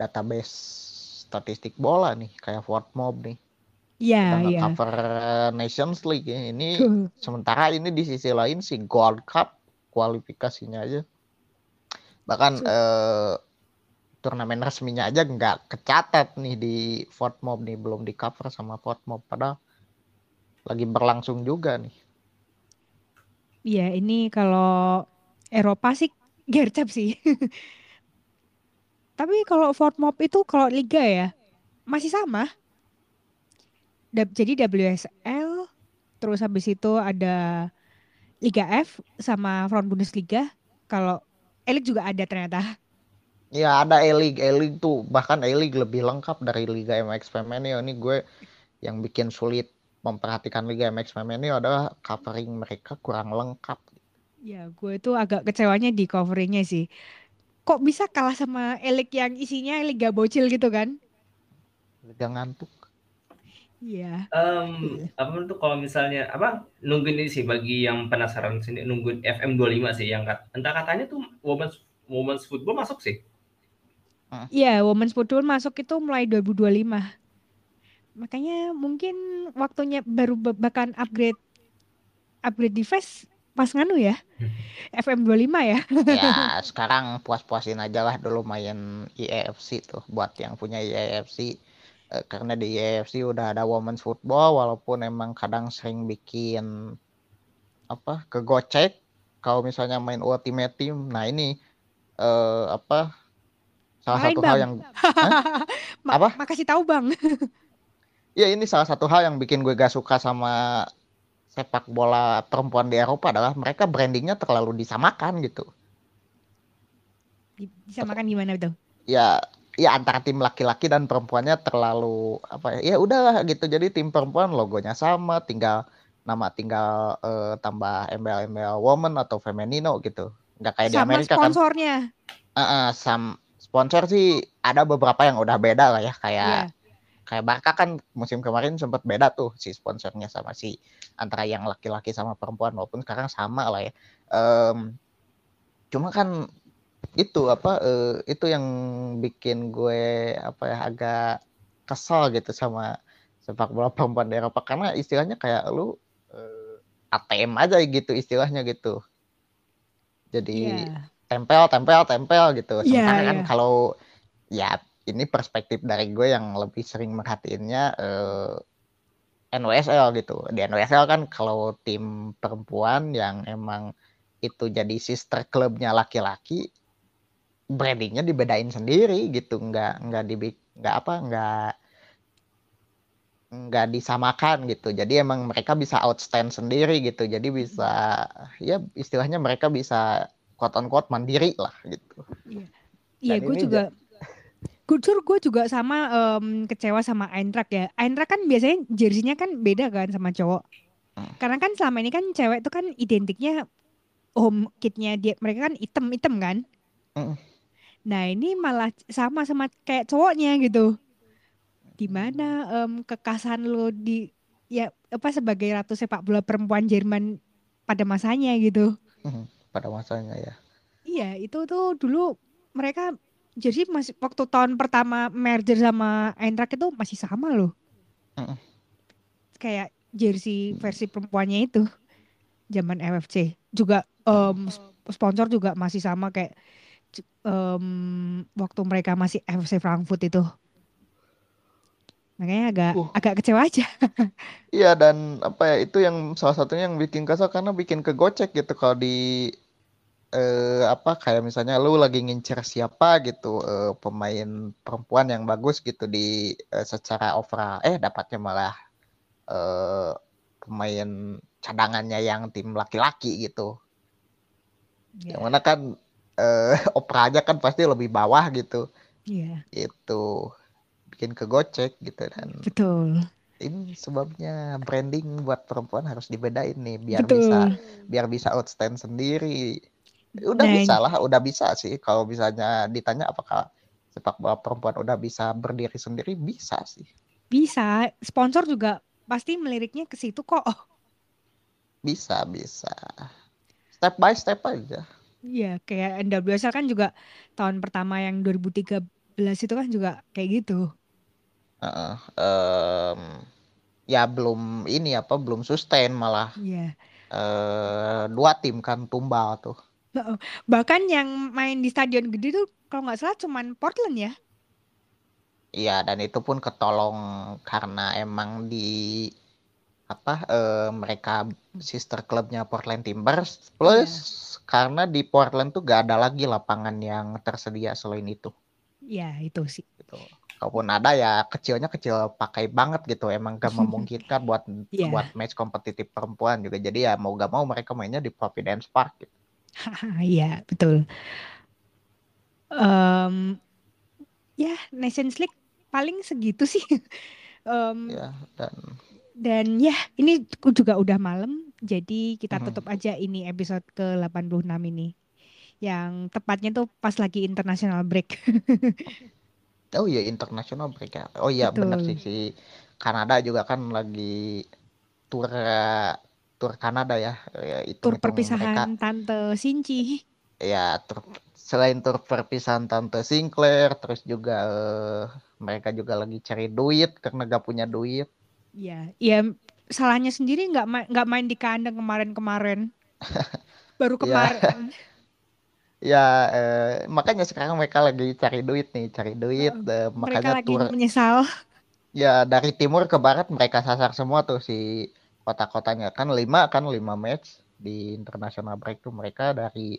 database statistik bola nih kayak Mob nih. Iya, iya. cover Nations League ya. Ini sementara ini di sisi lain si Gold Cup kualifikasinya aja. Bahkan uh, turnamen resminya aja nggak kecatat nih di Mob nih belum di cover sama Mob padahal lagi berlangsung juga nih. Iya, ini kalau Eropa sih gercep sih. Tapi kalau Fort Mob itu kalau liga ya masih sama. Jadi WSL terus habis itu ada Liga F sama Front Bundesliga. Kalau Elik juga ada ternyata. Ya ada E-League, E-League tuh bahkan E-League lebih lengkap dari Liga MX Femenil. Ini gue yang bikin sulit memperhatikan Liga MX Femenil adalah covering mereka kurang lengkap. Ya, gue itu agak kecewanya di coveringnya sih kok bisa kalah sama Elik yang isinya Liga bocil gitu kan? Liga ngantuk. Iya. Um, apa tuh kalau misalnya apa nungguin ini sih bagi yang penasaran sini nungguin FM 25 sih yang kat, entah katanya tuh women's women's football masuk sih. Iya, women's football masuk itu mulai 2025. Makanya mungkin waktunya baru bahkan upgrade upgrade device pas nganu ya. FM 25 ya. ya, sekarang puas-puasin aja lah dulu main IEFC tuh buat yang punya IEFC. Eh, karena di IEFC udah ada women's football walaupun emang kadang sering bikin apa kegocek kalau misalnya main ultimate team. Nah, ini eh, apa salah Main satu bang. hal yang Ma apa? Makasih tahu, Bang. ya, ini salah satu hal yang bikin gue gak suka sama sepak bola perempuan di Eropa adalah mereka brandingnya terlalu disamakan gitu. Disamakan gimana tuh? Ya, ya antara tim laki-laki dan perempuannya terlalu apa ya? Ya udahlah gitu. Jadi tim perempuan logonya sama, tinggal nama tinggal uh, tambah embel-embel woman atau femenino gitu. Nggak kayak sama di Amerika kan. sponsornya. kan. Uh, uh, sam sponsor sih ada beberapa yang udah beda lah ya kayak yeah kayak Barca kan musim kemarin sempat beda tuh si sponsornya sama si antara yang laki-laki sama perempuan walaupun sekarang sama lah ya um, cuma kan itu apa uh, itu yang bikin gue apa ya agak kesal gitu sama sepak bola perempuan di Eropa karena istilahnya kayak lu uh, ATM aja gitu istilahnya gitu jadi yeah. tempel tempel tempel gitu iya, sementara yeah, kan yeah. kalau ya ini perspektif dari gue yang lebih sering merhatiinnya uh, eh, NWSL gitu. Di NWSL kan kalau tim perempuan yang emang itu jadi sister klubnya laki-laki, brandingnya dibedain sendiri gitu, nggak nggak di nggak apa nggak nggak disamakan gitu. Jadi emang mereka bisa outstand sendiri gitu. Jadi bisa ya istilahnya mereka bisa quote on quote mandiri lah gitu. Iya, iya gue juga Jujur gue juga sama um, kecewa sama Eintracht ya. Eintracht kan biasanya jersinya kan beda kan sama cowok. Hmm. Karena kan selama ini kan cewek itu kan identiknya home kitnya dia mereka kan item-item kan. Hmm. Nah ini malah sama sama kayak cowoknya gitu. Di mana um, kekasan lo di ya apa sebagai ratu sepak bola perempuan Jerman pada masanya gitu. Hmm, pada masanya ya. Iya itu tuh dulu mereka jadi masih waktu tahun pertama merger sama Eintracht itu masih sama loh. Uh. Kayak jersey versi perempuannya itu zaman FFC juga um, sponsor juga masih sama kayak um, waktu mereka masih FC Frankfurt itu. Makanya agak uh. agak kecewa aja. Iya dan apa ya itu yang salah satunya yang bikin kesal karena bikin kegocek gitu kalau di eh, apa kayak misalnya lu lagi ngincer siapa gitu eh, pemain perempuan yang bagus gitu di eh, secara overall eh dapatnya malah eh, pemain cadangannya yang tim laki-laki gitu yeah. yang mana kan eh, operanya kan pasti lebih bawah gitu yeah. itu bikin kegocek gitu dan betul ini sebabnya branding buat perempuan harus dibedain nih biar Betul. bisa biar bisa outstand sendiri Udah nah, bisa lah, udah bisa sih. Kalau misalnya ditanya apakah sepak bola perempuan udah bisa berdiri sendiri, bisa sih. Bisa. Sponsor juga pasti meliriknya ke situ kok. Bisa, bisa. Step by step aja. Iya, kayak NWSL kan juga tahun pertama yang 2013 itu kan juga kayak gitu. Uh, um, ya belum ini apa belum sustain malah. Iya. Uh, dua tim kan tumbal tuh. Bahkan yang main di stadion gede tuh kalau nggak salah cuman Portland ya. Iya dan itu pun ketolong karena emang di apa uh, mereka sister klubnya Portland Timbers plus yeah. karena di Portland tuh gak ada lagi lapangan yang tersedia selain itu. Iya itu sih. Gitu. Kalaupun ada ya kecilnya kecil pakai banget gitu emang gak memungkinkan buat yeah. buat match kompetitif perempuan juga jadi ya mau gak mau mereka mainnya di Providence Park gitu. Iya betul. Um, ya Nations League paling segitu sih. um, ya dan dan ya, ini juga udah malam, jadi kita tutup aja ini episode ke-86 ini. Yang tepatnya tuh pas lagi international break. oh iya, international break ya. Oh iya, benar sih si Kanada juga kan lagi tour tour Kanada ya. ya itu tour perpisahan mereka. Tante Sinci. Ya, tur, selain tour perpisahan Tante Sinclair, terus juga uh, mereka juga lagi cari duit karena gak punya duit. Iya, ya salahnya sendiri nggak ma nggak main di kandang kemarin-kemarin. Baru iya. kemarin. ya, eh, makanya sekarang mereka lagi cari duit nih, cari duit. Uh, eh, makanya lagi tur. menyesal. Ya dari timur ke barat mereka sasar semua tuh si kota-kotanya kan lima kan lima match di international break tuh mereka dari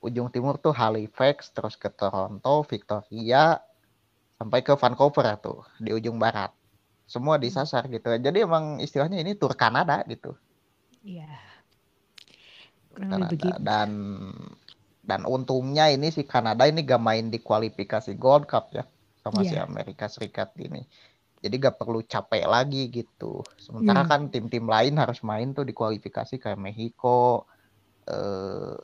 ujung timur tuh Halifax terus ke Toronto, Victoria sampai ke Vancouver tuh di ujung barat semua disasar gitu jadi emang istilahnya ini tur Kanada gitu iya Kanada. dan dan untungnya ini si Kanada ini gak main di kualifikasi Gold Cup ya sama yeah. si Amerika Serikat ini jadi gak perlu capek lagi gitu sementara hmm. kan tim-tim lain harus main tuh di kualifikasi kayak Mexico eh,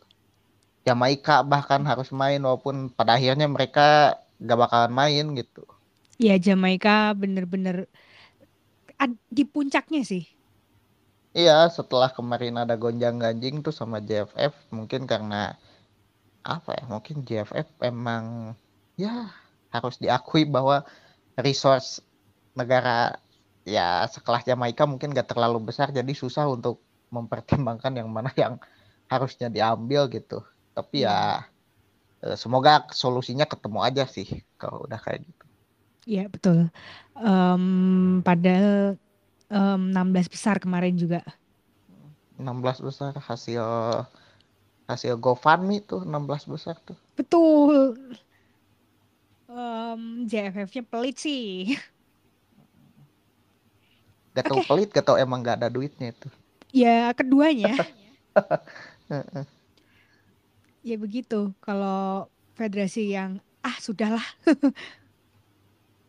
Jamaika bahkan harus main walaupun pada akhirnya mereka gak bakalan main gitu. Ya Jamaika bener-bener di puncaknya sih. Iya, setelah kemarin ada gonjang ganjing tuh sama JFF, mungkin karena apa ya? Mungkin JFF emang ya harus diakui bahwa resource negara ya sekelas Jamaika mungkin gak terlalu besar, jadi susah untuk mempertimbangkan yang mana yang harusnya diambil gitu. Tapi ya hmm. semoga solusinya ketemu aja sih kalau udah kayak gitu. Iya betul. Um, padahal um, 16 besar kemarin juga. 16 besar hasil hasil GoFundMe tuh 16 besar tuh. Betul. Um, JFF-nya pelit sih. Gak tau okay. pelit, gak tau emang gak ada duitnya itu. Ya keduanya. ya begitu. Kalau federasi yang ah sudahlah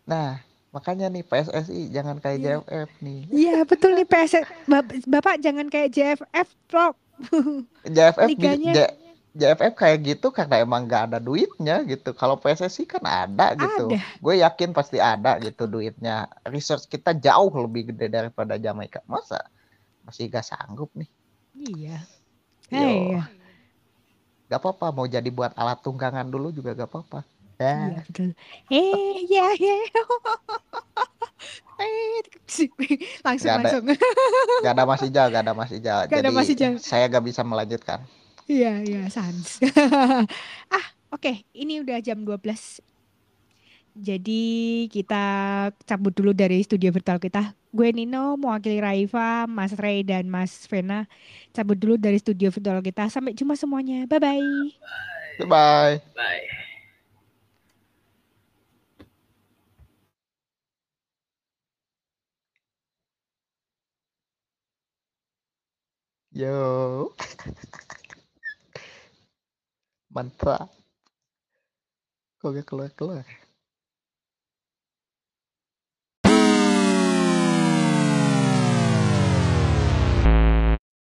Nah, makanya nih PSSI jangan kayak yeah. JFF nih. Iya, betul nih PSSI. Bapak jangan kayak JFF, Prof. JFF Liganya... J, JFF kayak gitu karena emang gak ada duitnya gitu. Kalau PSSI kan ada gitu. Gue yakin pasti ada gitu duitnya. Research kita jauh lebih gede daripada Jamaika. Masa masih gak sanggup nih? Iya. Hey. Gak apa-apa mau jadi buat alat tunggangan dulu juga gak apa-apa. Iya ya. betul. Eh ya ya. eh langsung gak ada, langsung. gak ada masih jauh, gak ada masih jauh. Gak Jadi ada masih jauh. saya gak bisa melanjutkan. Iya iya sans. ah oke okay. ini udah jam 12 jadi kita cabut dulu dari studio virtual kita. Gue Nino, mewakili Raifa, Mas Ray, dan Mas Vena. Cabut dulu dari studio virtual kita. Sampai jumpa semuanya. Bye-bye. Bye. Bye. Bye. Yo. Mantap. Kok gak keluar-keluar?